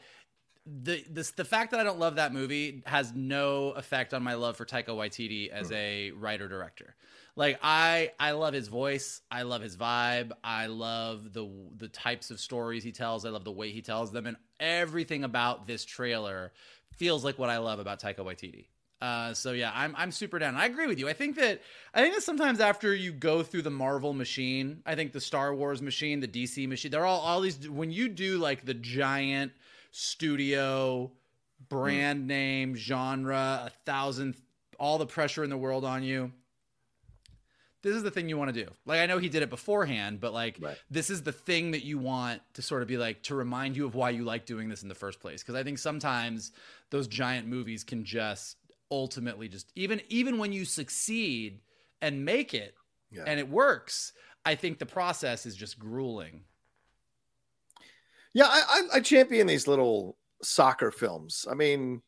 the this the fact that I don't love that movie has no effect on my love for Taika Waititi as hmm. a writer director. Like I I love his voice, I love his vibe, I love the the types of stories he tells, I love the way he tells them and everything about this trailer feels like what I love about Taika Waititi. Uh, so yeah, I'm I'm super down. I agree with you. I think that I think that sometimes after you go through the Marvel machine, I think the Star Wars machine, the DC machine, they're all all these when you do like the giant studio brand name genre, a thousand all the pressure in the world on you. This is the thing you want to do. Like I know he did it beforehand, but like this is the thing that you want to sort of be like to remind you of why you like doing this in the first place. Because I think sometimes those giant movies can just ultimately just even even when you succeed and make it Yeah. and it works, I think the process is just grueling. Yeah, I, I, I champion these little soccer films. I mean,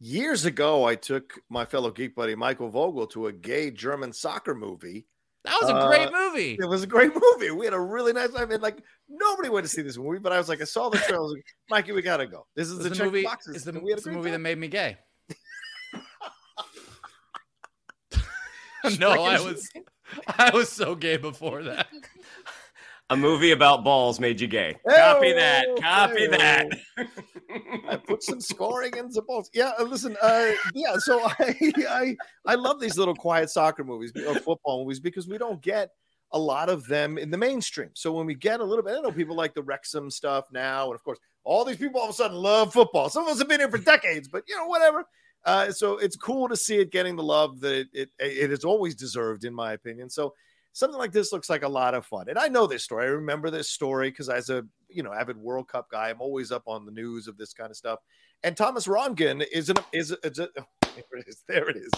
years ago, I took my fellow geek buddy Michael Vogel to a gay German soccer movie. That was a Uh, great movie. It was a great movie. We had a really nice time. And like nobody went to see this movie, but I was like, I saw the trailer. I was like, Mikey, we gotta go. This is the, the movie. boxes. It's the, it's the movie that made me gay. no, I was I was so gay before that. A movie about balls made you gay. Copy that. Copy that. I put some scoring in the balls. Yeah, uh, listen. Uh, yeah, so I, I I love these little quiet soccer movies or football movies because we don't get a lot of them in the mainstream. So when we get a little bit, I know people like the Wrexham stuff now, and of course, all these people all of a sudden love football. Some of us have been here for decades, but you know, whatever. Uh, so it's cool to see it getting the love that it, it it has always deserved, in my opinion. So something like this looks like a lot of fun. And I know this story. I remember this story because as a you know avid World Cup guy, I'm always up on the news of this kind of stuff. And Thomas Rongen is an is, is a, there it is. There it is.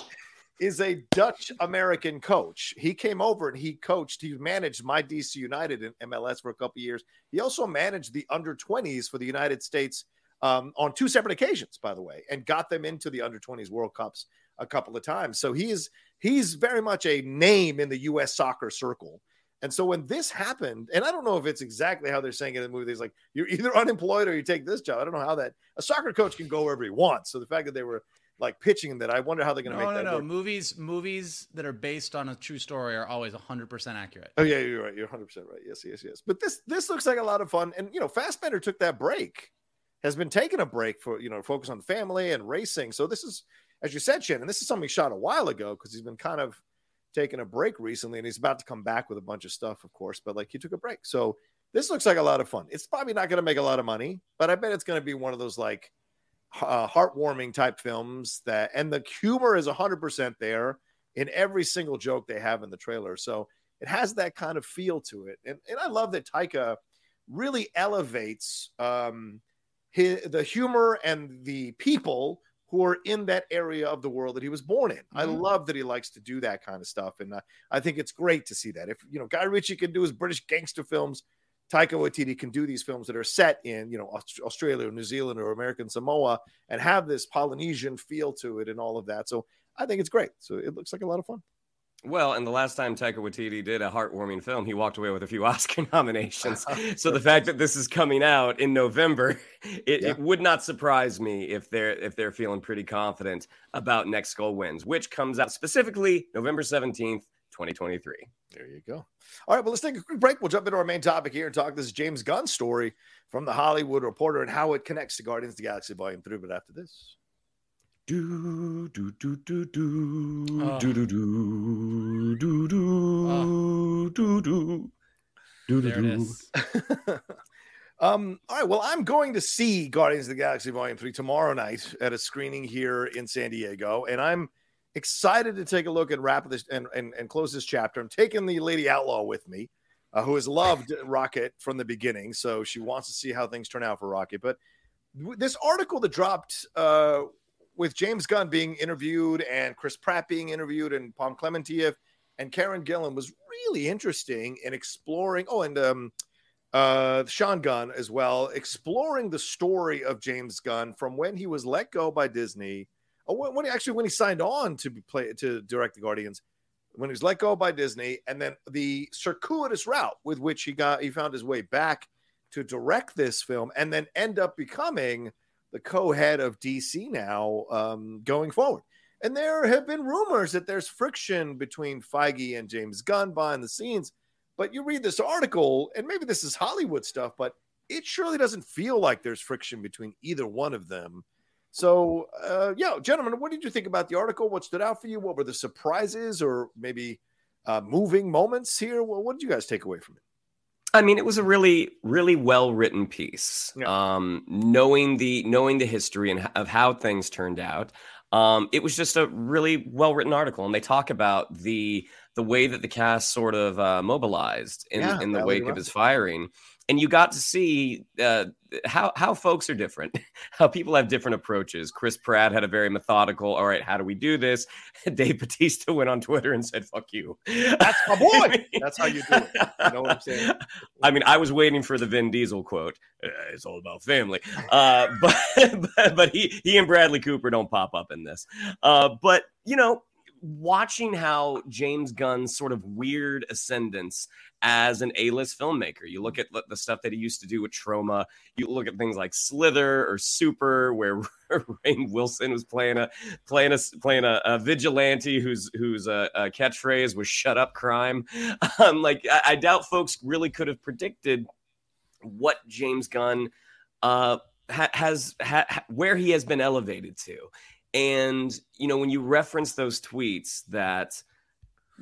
is a Dutch American coach. He came over and he coached, he managed my DC United in MLS for a couple years. He also managed the under 20s for the United States um, on two separate occasions, by the way, and got them into the under 20s World Cups a couple of times. So he's he's very much a name in the US soccer circle. And so when this happened, and I don't know if it's exactly how they're saying it in the movie, it's like you're either unemployed or you take this job. I don't know how that a soccer coach can go wherever he wants. So the fact that they were like pitching that, I wonder how they're going to No, make no, that no. work. Movies, movies that are based on a true story are always 100% accurate. Oh yeah, you're right. You're 100 percent right. Yes, yes, yes. But this this looks like a lot of fun. And you know, Fassbender took that break, has been taking a break for you know focus on family and racing. So this is, as you said, Shannon, this is something he shot a while ago because he's been kind of taking a break recently, and he's about to come back with a bunch of stuff, of course. But like he took a break, so this looks like a lot of fun. It's probably not going to make a lot of money, but I bet it's going to be one of those like uh, heartwarming type films that, and the humor is 100% there in every single joke they have in the trailer. So it has that kind of feel to it. And, and I love that Taika really elevates um, his, the humor and the people who are in that area of the world that he was born in. I Mhm. love that he likes to do that kind of stuff. And uh, I think it's great to see that. If, you know, Guy Ritchie can do his British gangster films, Taika Waititi can do these films that are set in, you know, Aust- Australia or New Zealand or American Samoa and have this Polynesian feel to it and all of that. So I think it's great. So it looks like a lot of fun. Well, and the last time Taika Waititi did a heartwarming film, he walked away with a few Oscar nominations. so the fact that this is coming out in November, it, Yeah. it would not surprise me if they're if they're feeling pretty confident about Next Goal Wins, which comes out specifically November seventeenth, twenty twenty three. There you go. All right, well, let's take a quick break. We'll jump into our main topic here and talk this James Gunn story from the Hollywood Reporter and how it connects to Guardians of the Galaxy Volume 3. But after this, do do do do do oh. do do do do ah. do oh. do do do there do do. um, all right. Well, I'm going to see Guardians of the Galaxy Volume Three tomorrow night at a screening here in San Diego, and I'm excited to take a look and wrap this and, and, and close this chapter. I'm taking the Lady Outlaw with me. Uh, who has loved Rocket from the beginning, so she wants to see how things turn out for Rocket. But this article that dropped uh, with James Gunn being interviewed and Chris Pratt being interviewed and Pom Klementieff and Karen Gillan was really interesting in exploring. Oh, and um, uh, Sean Gunn as well, exploring the story of James Gunn from when he was let go by Disney. Oh, when, when he actually when he signed on to play to direct the Guardians, when he was let go by Disney, and then the circuitous route with which he got he found his way back to direct this film, and then end up becoming the co-head of DC now um, going forward. And there have been rumors that there's friction between Feige and James Gunn behind the scenes. But you read this article, and maybe this is Hollywood stuff, but it surely doesn't feel like there's friction between either one of them. So, uh, yeah, gentlemen, what did you think about the article? What stood out for you? What were the surprises or maybe uh, moving moments here? Well, what did you guys take away from it? I mean, it was a really, really well written piece. Yeah. Um, knowing the knowing the history and of how things turned out, um, it was just a really well written article, and they talk about the the way that the cast sort of uh, mobilized in, Yeah, in the wake of his firing, and you got to see uh, how how folks are different, how people have different approaches. Chris Pratt had a very methodical. All right, how do we do this? Dave Bautista went on Twitter and said, "Fuck you." That's my boy. That's how you do it. You know what I'm saying? I mean, I was waiting for the Vin Diesel quote. "Uh, it's all about family, uh, but, but but he he and Bradley Cooper don't pop up in this. Uh, but you know, watching how James Gunn's sort of weird ascendance as an A-list filmmaker. You look at the- stuff that he used to do with Troma. You look at things like Slither or Super, where Rainn Wilson was playing a playing a playing a, a vigilante whose whose catchphrase was "Shut up, crime." Um, like I, I doubt folks really could have predicted what James Gunn uh, ha- has ha- ha- where he has been elevated to. And you know, when you reference those tweets that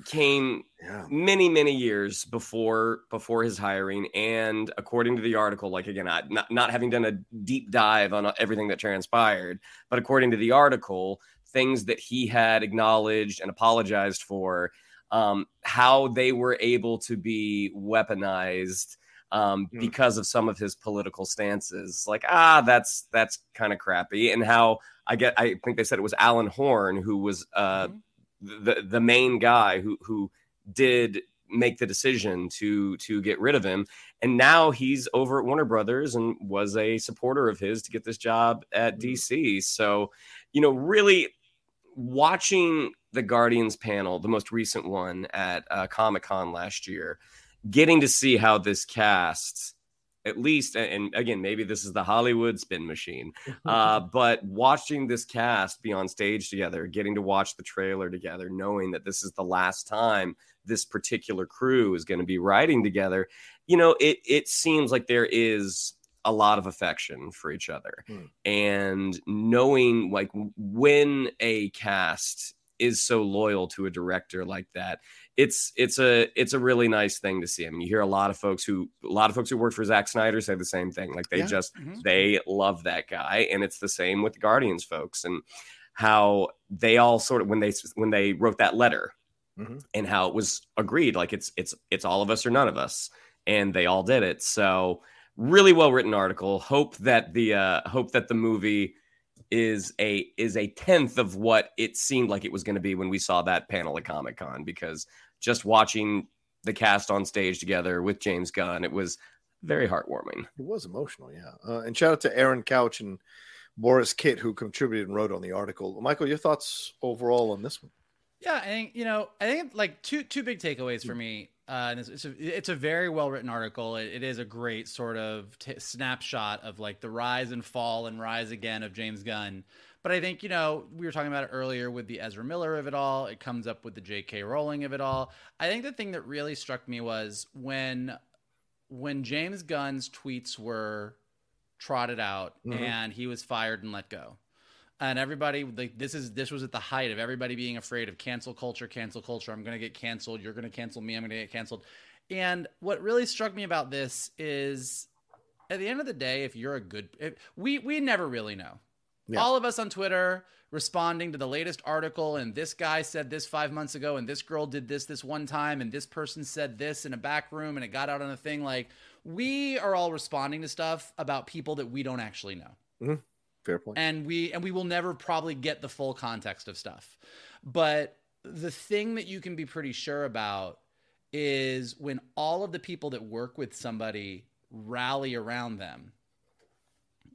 came Yeah. many many years before before his hiring and according to the article like again I, not, not having done a deep dive on everything that transpired but according to the article things that he had acknowledged and apologized for um, how they were able to be weaponized um, Hmm. because of some of his political stances. Like ah that's that's kind of crappy. And how i get i think they said it was alan horn who was uh, Mhm. the the main guy who who did make the decision to to get rid of him. And now he's over at Warner Brothers and was a supporter of his to get this job at DC so you know really watching the Guardians panel the most recent one at uh, Comic-Con last year getting to see how this cast at least and again maybe this is the hollywood spin machine uh, but watching this cast be on stage together getting to watch the trailer together knowing that this is the last time this particular crew is going to be riding together you know it it seems like there is a lot of affection for each other Hmm. and knowing like when a cast is so loyal to a director like that it's it's a it's a really nice thing to see. I mean, you hear a lot of folks who a lot of folks who worked for Zack Snyder say the same thing. Like they Yeah. just Mhm. they love that guy, and it's the same with the Guardians folks and how they all sort of when they when they wrote that letter Mhm. and how it was agreed like it's it's it's all of us or none of us, and they all did it. So really well written article. Hope that the uh hope that the movie is a is a tenth of what it seemed like it was going to be when we saw that panel at Comic Con because just watching the cast on stage together with James Gunn, it was very heartwarming. It was emotional, yeah. Uh, and shout out to Aaron Couch and Borys Kit who contributed and wrote on the article. Michael, your thoughts overall on this one? Yeah, I think you know. I think like two two big takeaways for me. Uh, and it's, it's a it's a very well written article. It, it is a great sort of t- snapshot of like the rise and fall and rise again of James Gunn. But I think you know we were talking about it earlier with the Ezra Miller of it all. It comes up with the J.K. Rowling of it all. I think the thing that really struck me was when when James Gunn's tweets were trotted out Mhm. and he was fired and let go and everybody like this is this was at the height of everybody being afraid of cancel culture cancel culture i'm going to get canceled you're going to cancel me i'm going to get canceled and what really struck me about this is at the end of the day if you're a good if, we we never really know Yeah. all of us on twitter responding to the latest article and this guy said this five months ago and this girl did this this one time and this person said this in a back room and it got out on a thing like we are all responding to stuff about people that we don't actually know mm-hmm. Fair point. and we and we will never probably get the full context of stuff but the thing that you can be pretty sure about is when all of the people that work with somebody rally around them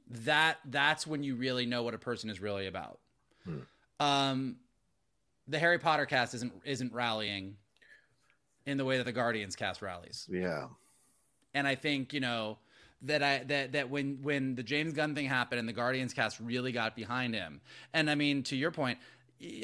that that's when you really know what a person is really about. Um the harry potter cast isn't isn't rallying in the way that the guardians cast rallies. Yeah. and I think you know that I that that when when the James Gunn thing happened and the Guardians cast really got behind him, and I mean to your point,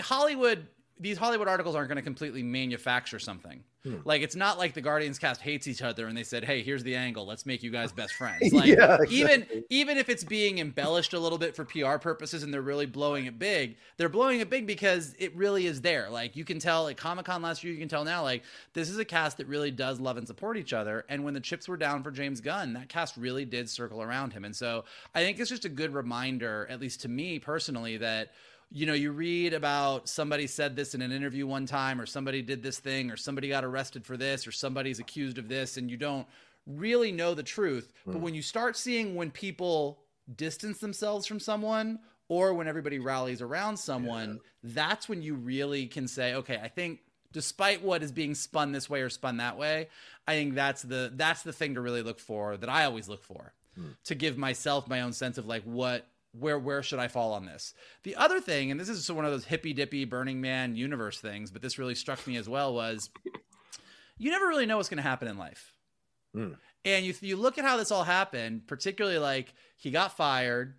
Hollywood these Hollywood articles aren't going to completely manufacture something. Hmm. Like it's not like the Guardians cast hates each other and they said, "Hey, here's the angle. Let's make you guys best friends." Like Yeah, even exactly. even if it's being embellished a little bit for PR purposes and they're really blowing it big, they're blowing it big because it really is there. Like you can tell at Comic Con last year, you can tell now, like this is a cast that really does love and support each other. And when the chips were down for James Gunn, that cast really did circle around him. And so I think it's just a good reminder, at least to me personally, that you know, you read about somebody said this in an interview one time, or somebody did this thing, or somebody got arrested for this, or somebody's accused of this, and you don't really know the truth. But mm. when you start seeing when people distance themselves from someone, or when everybody rallies around someone, that's when you really can say, okay, I think despite what is being spun this way or spun that way, I think that's the that's the thing to really look for that I always look for hmm. to give myself my own sense of like what where where should I fall on this? The other thing, and this is one of those hippy dippy Burning Man universe things, but this really struck me as well was you never really know what's going to happen in life. Hmm. And you you look at how this all happened, particularly like he got fired,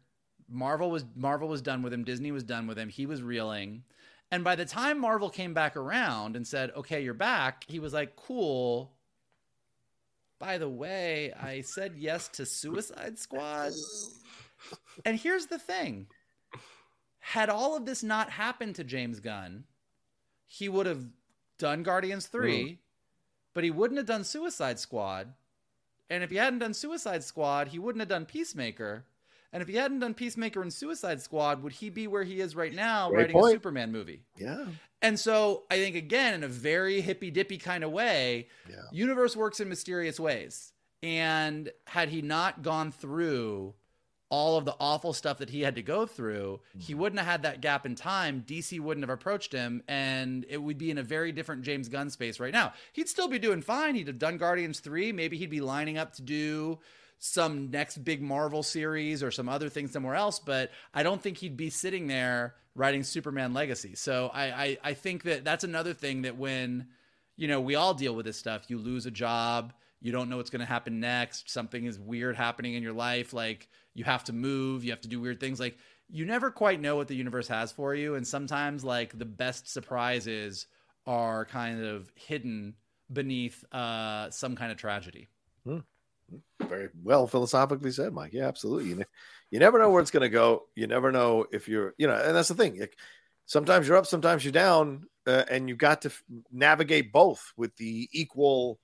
Marvel was Marvel was done with him, Disney was done with him, he was reeling. And by the time Marvel came back around and said, "Okay, you're back," he was like, "Cool. By the way, I said yes to Suicide Squad." And here's the thing. Had all of this not happened to James Gunn, he would have done Guardians 3, mm. but he wouldn't have done Suicide Squad. And if he hadn't done Suicide Squad, he wouldn't have done Peacemaker. And if he hadn't done Peacemaker and Suicide Squad, would he be where he is right now Great writing a. Superman movie? Yeah. And so I think again, in a very hippy dippy kind of way, Yeah. universe works in mysterious ways. And had he not gone through all of the awful stuff that he had to go through, he mm-hmm. wouldn't have had that gap in time. DC wouldn't have approached him, and it would be in a very different James Gunn space right now. He'd still be doing fine. He'd have done Guardians 3. Maybe he'd be lining up to do some next big Marvel series or some other thing somewhere else, but I don't think he'd be sitting there writing Superman Legacy. So I, I, I think that that's another thing that when, you know, we all deal with this stuff, you lose a job, you don't know what's going to happen next, something is weird happening in your life, like you have to move, you have to do weird things. Like you never quite know what the universe has for you. And sometimes like the best surprises are kind of hidden beneath uh, some kind of tragedy. Very well philosophically said, Mike. Yeah, absolutely. You, ne- you never know where it's going to go. You never know if you're, you know, and that's the thing. Like, sometimes you're up, sometimes you're down, uh, and you've got to f- navigate both with the equal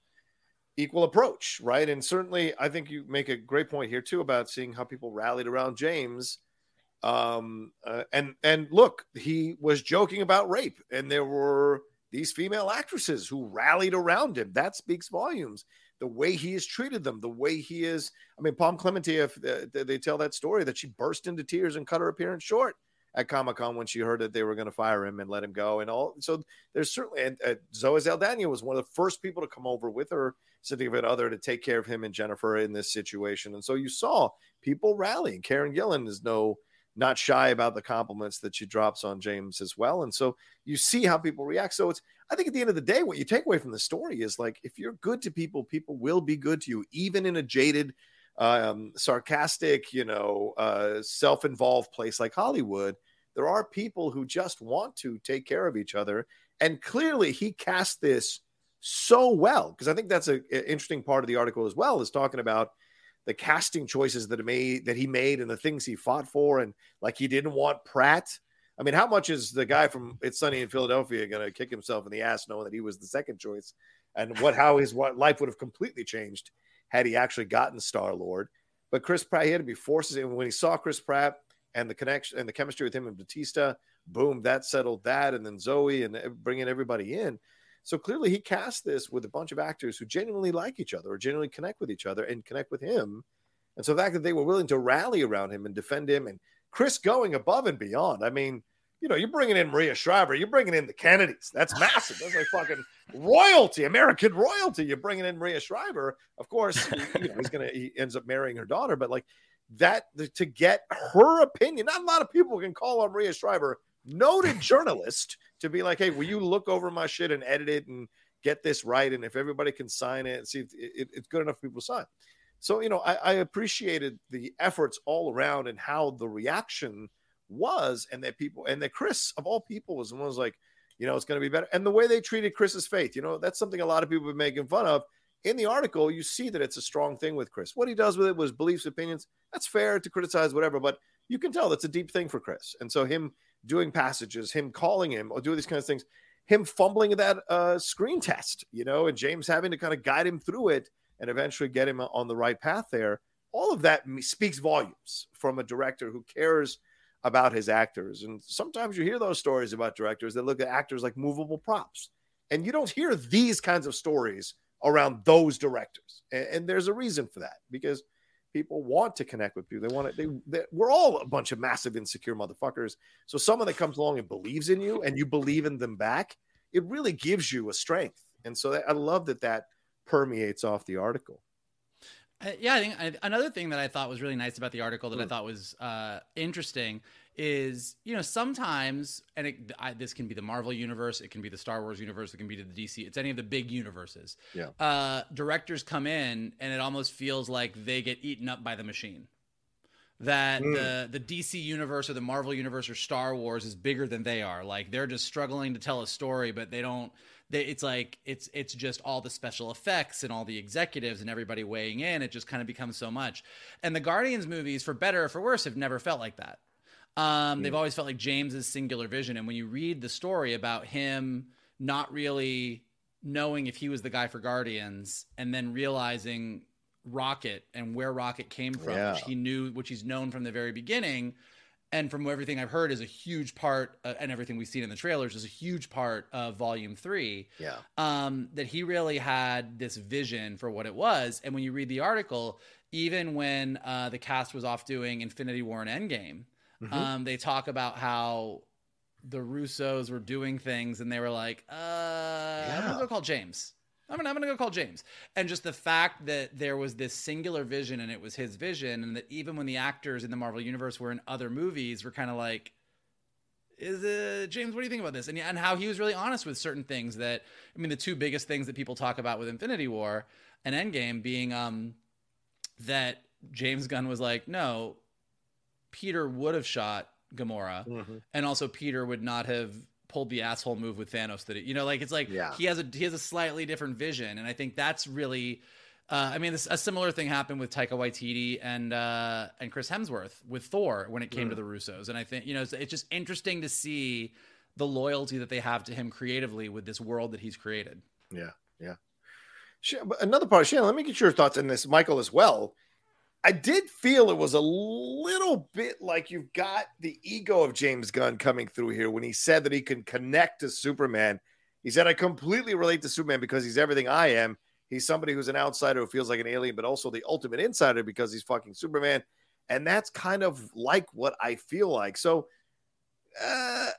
equal approach, right? And certainly, I think you make a great point here too about seeing how people rallied around James. Um, uh, and and look, he was joking about rape, and there were these female actresses who rallied around him. That speaks volumes. The way he has treated them, the way he is. I mean, Pom Klementieff, if uh, they tell that story that she burst into tears and cut her appearance short at Comic Con when she heard that they were going to fire him and let him go, and all. So there's certainly, and uh, Zoe Saldana was one of the first people to come over with her significant other to take care of him and Jennifer in this situation, and so you saw people rallying. Karen Gillan is no not shy about the compliments that she drops on James as well. And so you see how people react. So it's, I think at the end of the day, what you take away from the story is like, if you're good to people, people will be good to you, even in a jaded, um, sarcastic, you know, uh, self involved place like Hollywood. There are people who just want to take care of each other. And clearly he cast this so well because I think that's an interesting part of the article as well is talking about the casting choices that he made that he made and the things he fought for and like he didn't want Pratt. I mean, how much is the guy from It's Sunny in Philadelphia going to kick himself in the ass knowing that he was the second choice and what how his life would have completely changed had he actually gotten Star Lord? But Chris Pratt, he had to be forced. And when he saw Chris Pratt and the connection and the chemistry with him and Bautista, boom, that settled that. And then Zoe and bringing everybody in. So clearly, he cast this with a bunch of actors who genuinely like each other or genuinely connect with each other and connect with him. And so the fact that they were willing to rally around him and defend him, and Chris going above and beyond. I mean, you know, you're bringing in Maria Shriver, you're bringing in the Kennedys. That's massive. That's like fucking royalty, American royalty. You're bringing in Maria Shriver. Of course, you know, he's gonna he ends up marrying her daughter, but like that to get her opinion. Not a lot of people can call on Maria Shriver, noted journalist, to be like, hey, will you look over my shit and edit it and get this right? And if everybody can sign it and see if it, it's good enough for people to sign. So, you know, I, I appreciated the efforts all around and how the reaction was, and that people and that Chris of all people was the one was like, you know, it's going to be better. And the way they treated Chris's faith, you know, that's something a lot of people have been making fun of. In the article, you see that it's a strong thing with Chris. What he does with it was beliefs, opinions. That's fair to criticize, whatever, but you can tell that's a deep thing for Chris. And so him doing passages, him calling him or doing these kinds of things, him fumbling that uh, screen test, you know, and James having to kind of guide him through it and eventually get him on the right path there. All of that speaks volumes from a director who cares about his actors. And sometimes you hear those stories about directors that look at actors like movable props. And you don't hear these kinds of stories around those directors. And, and there's a reason for that because people want to connect with people. They want to, they, they, we're all a bunch of massive insecure motherfuckers. So someone that comes along and believes in you and you believe in them back, it really gives you a strength. And so that, I love that that permeates off the article. Uh, yeah, I think I, another thing that I thought was really nice about the article that I thought was uh, interesting is you know sometimes and it, I, this can be the Marvel universe, it can be the Star Wars universe, it can be the DC, it's any of the big universes. Yeah. Uh, directors come in and it almost feels like they get eaten up by the machine. That Mm. the the DC universe or the Marvel universe or Star Wars is bigger than they are. Like they're just struggling to tell a story, but they don't it's like it's it's just all the special effects and all the executives and everybody weighing in. It just kind of becomes so much. And the Guardians movies, for better or for worse, have never felt like that. Um, They've always felt like James's singular vision. And when you read the story about him not really knowing if he was the guy for Guardians, and then realizing Rocket and where Rocket came from, Yeah. which he knew, which he's known from the very beginning, and from everything I've heard is a huge part, uh, and everything we've seen in the trailers is a huge part of Volume Three Yeah. um, that he really had this vision for what it was. And when you read the article, even when uh, the cast was off doing Infinity War and Endgame, Mhm. um, they talk about how the Russos were doing things and they were like, uh, I'm gonna go call James. I'm gonna, I'm gonna go call James. And just the fact that there was this singular vision and it was his vision, and that even when the actors in the Marvel Universe were in other movies, were kind of like, is it James? What do you think about this? And and how he was really honest with certain things that I mean, the two biggest things that people talk about with Infinity War and Endgame being um that James Gunn was like, no, Peter would have shot Gamora, Mhm. and also Peter would not have pulled the asshole move with Thanos that it, you know like it's like Yeah. he has a he has a slightly different vision and I think that's really uh, I mean this, a similar thing happened with Taika Waititi and uh, and Chris Hemsworth with Thor when it came Mm. to the Russos and I think you know it's, it's just interesting to see the loyalty that they have to him creatively with this world that he's created. Yeah, yeah. Another part, Shannon, let me get your thoughts on this, Michael, as well. I did feel it was a little bit like you've got the ego of James Gunn coming through here when he said that he can connect to Superman. He said, I completely relate to Superman because he's everything I am. He's somebody who's an outsider who feels like an alien, but also the ultimate insider because he's fucking Superman. And that's kind of like what I feel like. So, uh,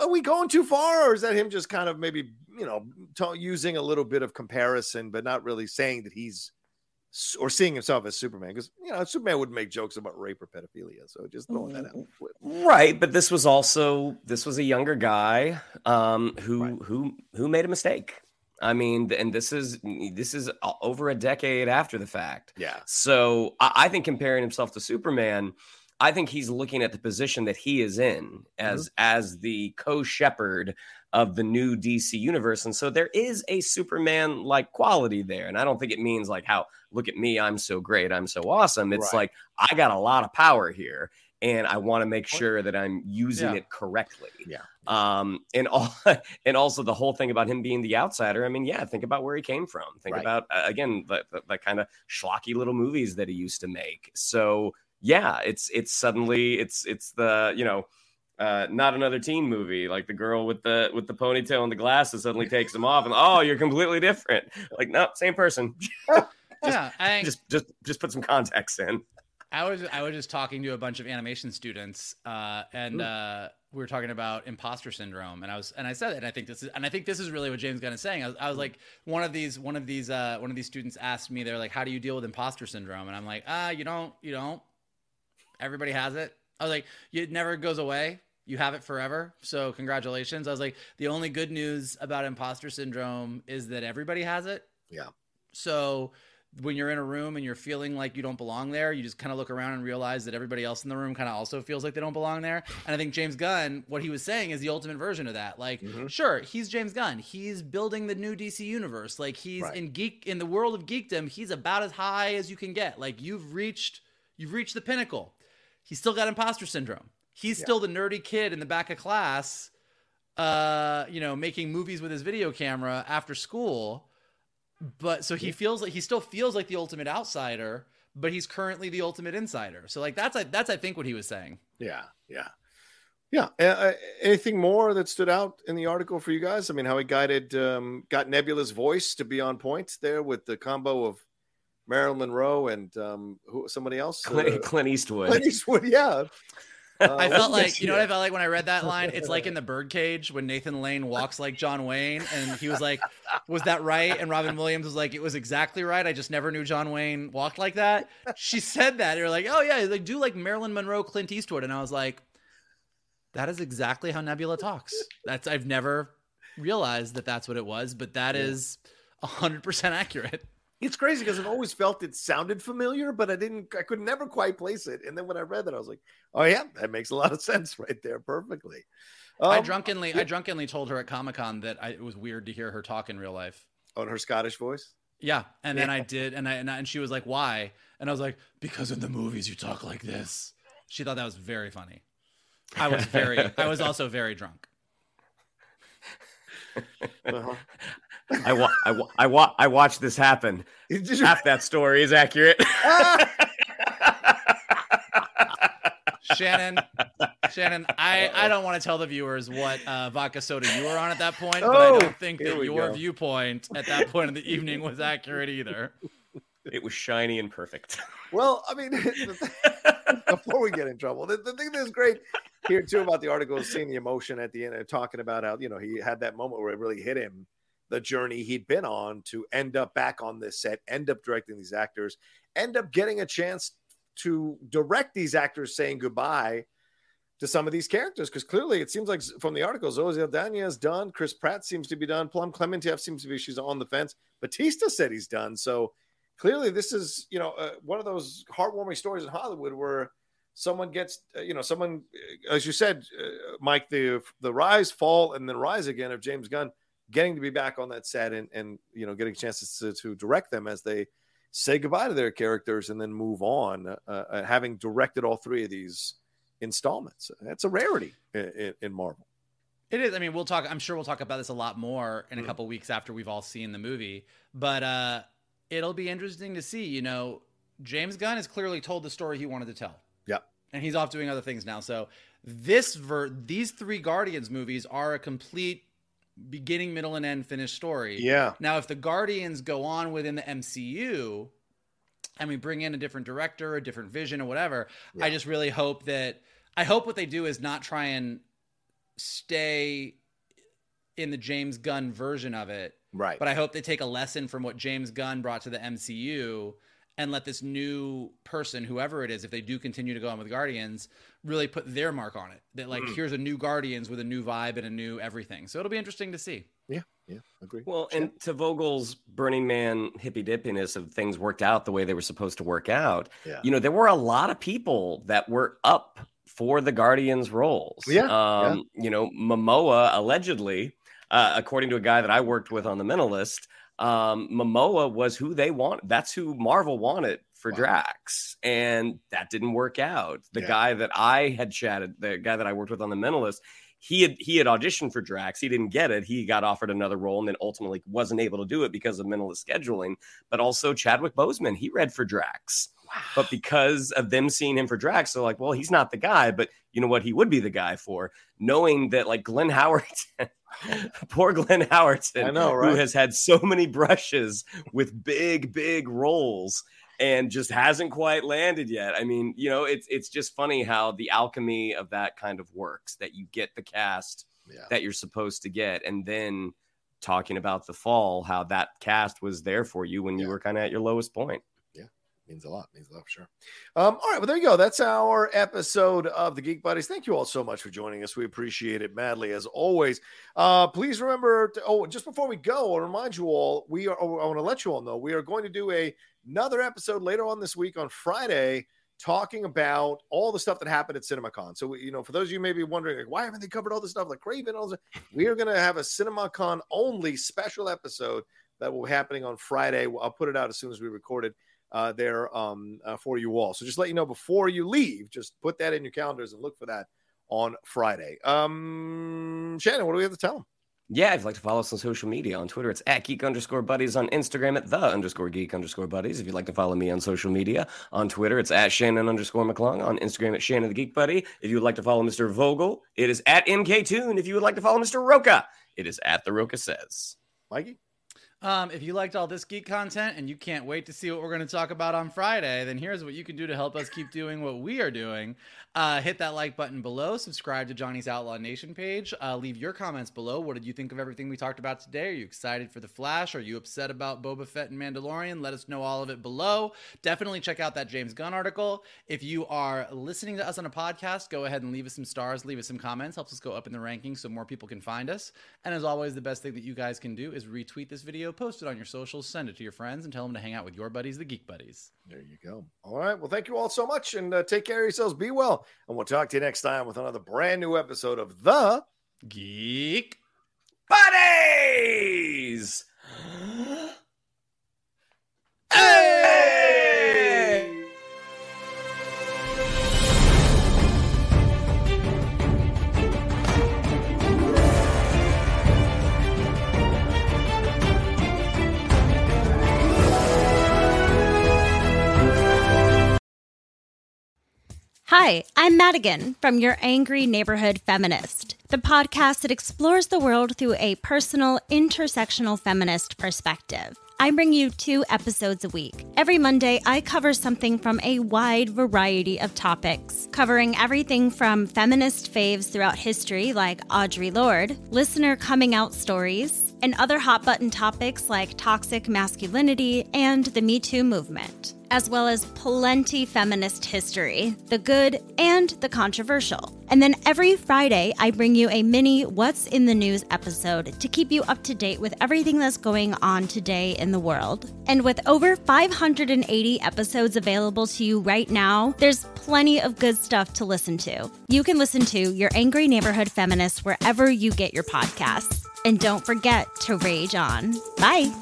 are we going too far, or is that him just kind of maybe you know t- using a little bit of comparison, but not really saying that he's or seeing himself as Superman? Because you know Superman would make jokes about rape or pedophilia, so just throwing that out. Mm-hmm. Right, but this was also this was a younger guy um, who who who made a mistake. I mean, and this is this is uh, over a decade after the fact. Yeah. So I, I think comparing himself to Superman, I think he's looking at the position that he is in as mm-hmm. as the co-shepherd of the new DC universe, and so there is a Superman like quality there. And I don't think it means like how look at me, I'm so great, I'm so awesome. It's Right. like I got a lot of power here. And I want to make sure that I'm using Yeah. it correctly. Yeah. Um, and all, and also the whole thing about him being the outsider. I mean, yeah, think about where he came from. Think Right. about uh, again the, the, the kind of schlocky little movies that he used to make. So yeah, it's it's suddenly it's it's the you know uh, not another teen movie like the girl with the with the ponytail and the glasses suddenly takes them off and oh you're completely different. Like no, same person. yeah, I Just just just put some context in. I was I was just talking to a bunch of animation students, uh, and uh, we were talking about imposter syndrome, and I was and I said it, and I think this is and I think this is really what James Gunn is saying. I was, I was like one of these one of these uh, one of these students asked me, they're like, "How do you deal with imposter syndrome?" And I'm like, "Ah, you don't, you don't. Everybody has it." I was like, "It never goes away. You have it forever. So congratulations." I was like, "The only good news about imposter syndrome is that everybody has it." Yeah. So when you're in a room and you're feeling like you don't belong there, you just kind of look around and realize that everybody else in the room kind of also feels like they don't belong there. And I think James Gunn, what he was saying is the ultimate version of that. Like, mm-hmm. sure, he's James Gunn. He's building the new DC universe. Like he's Right. in geek in the world of geekdom, he's about as high as you can get. Like you've reached you've reached the pinnacle. He's still got imposter syndrome. He's still the nerdy kid in the back of class uh, you know, making movies with his video camera after school but so he feels like he still feels like the ultimate outsider but he's currently the ultimate insider so like that's that's i think what he was saying Yeah, yeah, yeah. Uh, anything more that stood out in the article for you guys? I mean, how he guided, um, got Nebula's voice to be on point there with the combo of Marilyn Monroe and um, who somebody else, Clint, Uh, Clint Eastwood. Clint Eastwood. Yeah, Uh, i felt like you know what i felt like when i read that line? It's like in the birdcage when nathan lane walks like john wayne and he was like was that right? And robin williams was like it was exactly right. I just never knew john wayne walked like that. She said that you're like oh yeah like do like marilyn monroe clint eastwood. And i was like that is exactly how nebula talks. That's i've never realized that that's what it was but that is 100% accurate It's crazy because I've always felt it sounded familiar, but I didn't, I could never quite place it. And then when I read that, I was like, oh, yeah, that makes a lot of sense right there. Perfectly. I Um, drunkenly, I drunkenly told her at Comic Con that I, it was weird to hear her talk in real life. On her Scottish voice? Yeah, and then I did, and I, and I and she was like, "Why?" And I was like, "Because in the movies you talk like this." She thought that was very funny. I was very, I was also very drunk. Uh-huh. I wa- I wa- I wa- I watched this happen. Half that story is accurate. Shannon, Shannon, I, I don't want to tell the viewers what uh, vodka soda you were on at that point, but Oh, I don't think that your go. viewpoint at that point in the evening was accurate either. it was shiny and perfect. Well, I mean, before we get in trouble, the, the thing that's great here too about the article is seeing the emotion at the end and talking about how you know he had that moment where it really hit him the journey he'd been on to end up back on this set, end up directing these actors, end up getting a chance to direct these actors saying goodbye to some of these characters. Because clearly it seems like from the article Zoe Saldana is done, Chris Pratt seems to be done, Pom Klementieff seems to be she's on the fence, Bautista said he's done, so clearly this is you know uh, one of those heartwarming stories in Hollywood where someone gets uh, you know someone uh, as you said uh, Mike the the rise fall and then rise again of James Gunn getting to be back on that set and and you know getting chances to, to direct them as they say goodbye to their characters and then move on uh, uh, having directed all three of these installments that's a rarity in, in, Marvel It is. I mean, we'll talk. I'm sure we'll talk about this a lot more in a couple weeks after we've all seen the movie. But uh, it'll be interesting to see. You know, James Gunn has clearly told the story he wanted to tell, yeah and he's off doing other things now. So this ver- these three Guardians movies are a complete beginning, middle, and end finished story. Yeah. Now, if the Guardians go on within the MCU, and we bring in a different director, a different vision, or whatever, I just really hope that I hope what they do is not try and stay in the James Gunn version of it. Right. But I hope they take a lesson from what James Gunn brought to the MCU and let this new person, whoever it is, if they do continue to go on with Guardians, really put their mark on it. That like Mm. here's a new Guardians with a new vibe and a new everything. So it'll be interesting to see. yeah yeah agree Well, and to Vogel's Burning Man hippy dippiness of things worked out the way they were supposed to work out, Yeah. you know, there were a lot of people that were up for the Guardians roles. Yeah, Um, You know, Momoa allegedly, uh, according to a guy that I worked with on the Mentalist, um, Momoa was who they want. That's who Marvel wanted for Wow. Drax, and that didn't work out. The Yeah. guy that I had chatted, the guy that I worked with on the Mentalist, he had he had auditioned for Drax. He didn't get it. He got offered another role and then ultimately wasn't able to do it because of mentalist scheduling. But also Chadwick Boseman, he read for Drax. But because of them seeing him for Drax, they're like, well, he's not the guy. But you know what? He would be the guy for knowing that like Glenn Howerton, poor Glenn Howerton, I know, who has had so many brushes with big, big roles and just hasn't quite landed yet. I mean, you know, it's it's just funny how the alchemy of that kind of works that you get the cast Yeah. that you're supposed to get and then talking about the fall how that cast was there for you when you were kind of at your lowest point. Means a lot means a lot for sure um all right well there you go that's our episode of the geek buddies thank you all so much for joining us we appreciate it madly as always uh please remember to, oh just before we go i'll remind you all we are oh, i want to let you all know we are going to do a another episode later on this week on friday talking about all the stuff that happened at CinemaCon. So, you know, for those of you may be wondering, like, why haven't they covered all this stuff like Kraven? All this? We are going to have a CinemaCon only special episode that will be happening on Friday. I'll put it out as soon as we record it uh, there um, uh, for you all. So just let you know before you leave, just put that in your calendars and look for that on Friday. Um, Shannon, what do we have to tell them? Yeah, if you'd like to follow us on social media, on Twitter, it's at geek underscore buddies, on Instagram at the underscore geek underscore buddies. If you'd like to follow me on social media, on Twitter, it's at Shannon underscore McClung, on Instagram at Shannon the Geek Buddy. If you would like to follow Mr. Vogel, it is at MK Tune. If you would like to follow Mr. Rocha, it is at the Rocha Says. Mikey? Um, if you liked all this geek content and you can't wait to see what we're going to talk about on Friday, then here's what you can do to help us keep doing what we are doing. Uh, hit that like button below, subscribe to Johnny's Outlaw Nation page, uh, leave your comments below. What did you think of everything we talked about today? Are you excited for The Flash? Are you upset about Boba Fett and Mandalorian? Let us know all of it below. Definitely check out that James Gunn article. If you are listening to us on a podcast, go ahead and leave us some stars, leave us some comments, helps us go up in the rankings so more people can find us. And as always, the best thing that you guys can do is retweet this video, post it on your socials, send it to your friends, and tell them to hang out with your buddies, the Geek Buddies. There you go. All right. Well, thank you all so much and uh, take care of yourselves. Be well. And we'll talk to you next time with another brand new episode of The Geek Buddies! hey! Hi, I'm Madigan from Your Angry Neighborhood Feminist, the podcast that explores the world through a personal, intersectional feminist perspective. I bring you two episodes a week. Every Monday, I cover something from a wide variety of topics, covering everything from feminist faves throughout history like Audre Lorde, listener coming out stories, and other hot button topics like toxic masculinity and the Me Too movement, as well as plenty feminist history, the good and the controversial. And then every Friday, I bring you a mini What's in the News episode to keep you up to date with everything that's going on today in the world. And with over 580 episodes available to you right now, there's plenty of good stuff to listen to. You can listen to Your Angry Neighborhood Feminist wherever you get your podcasts. And don't forget to rage on. Bye.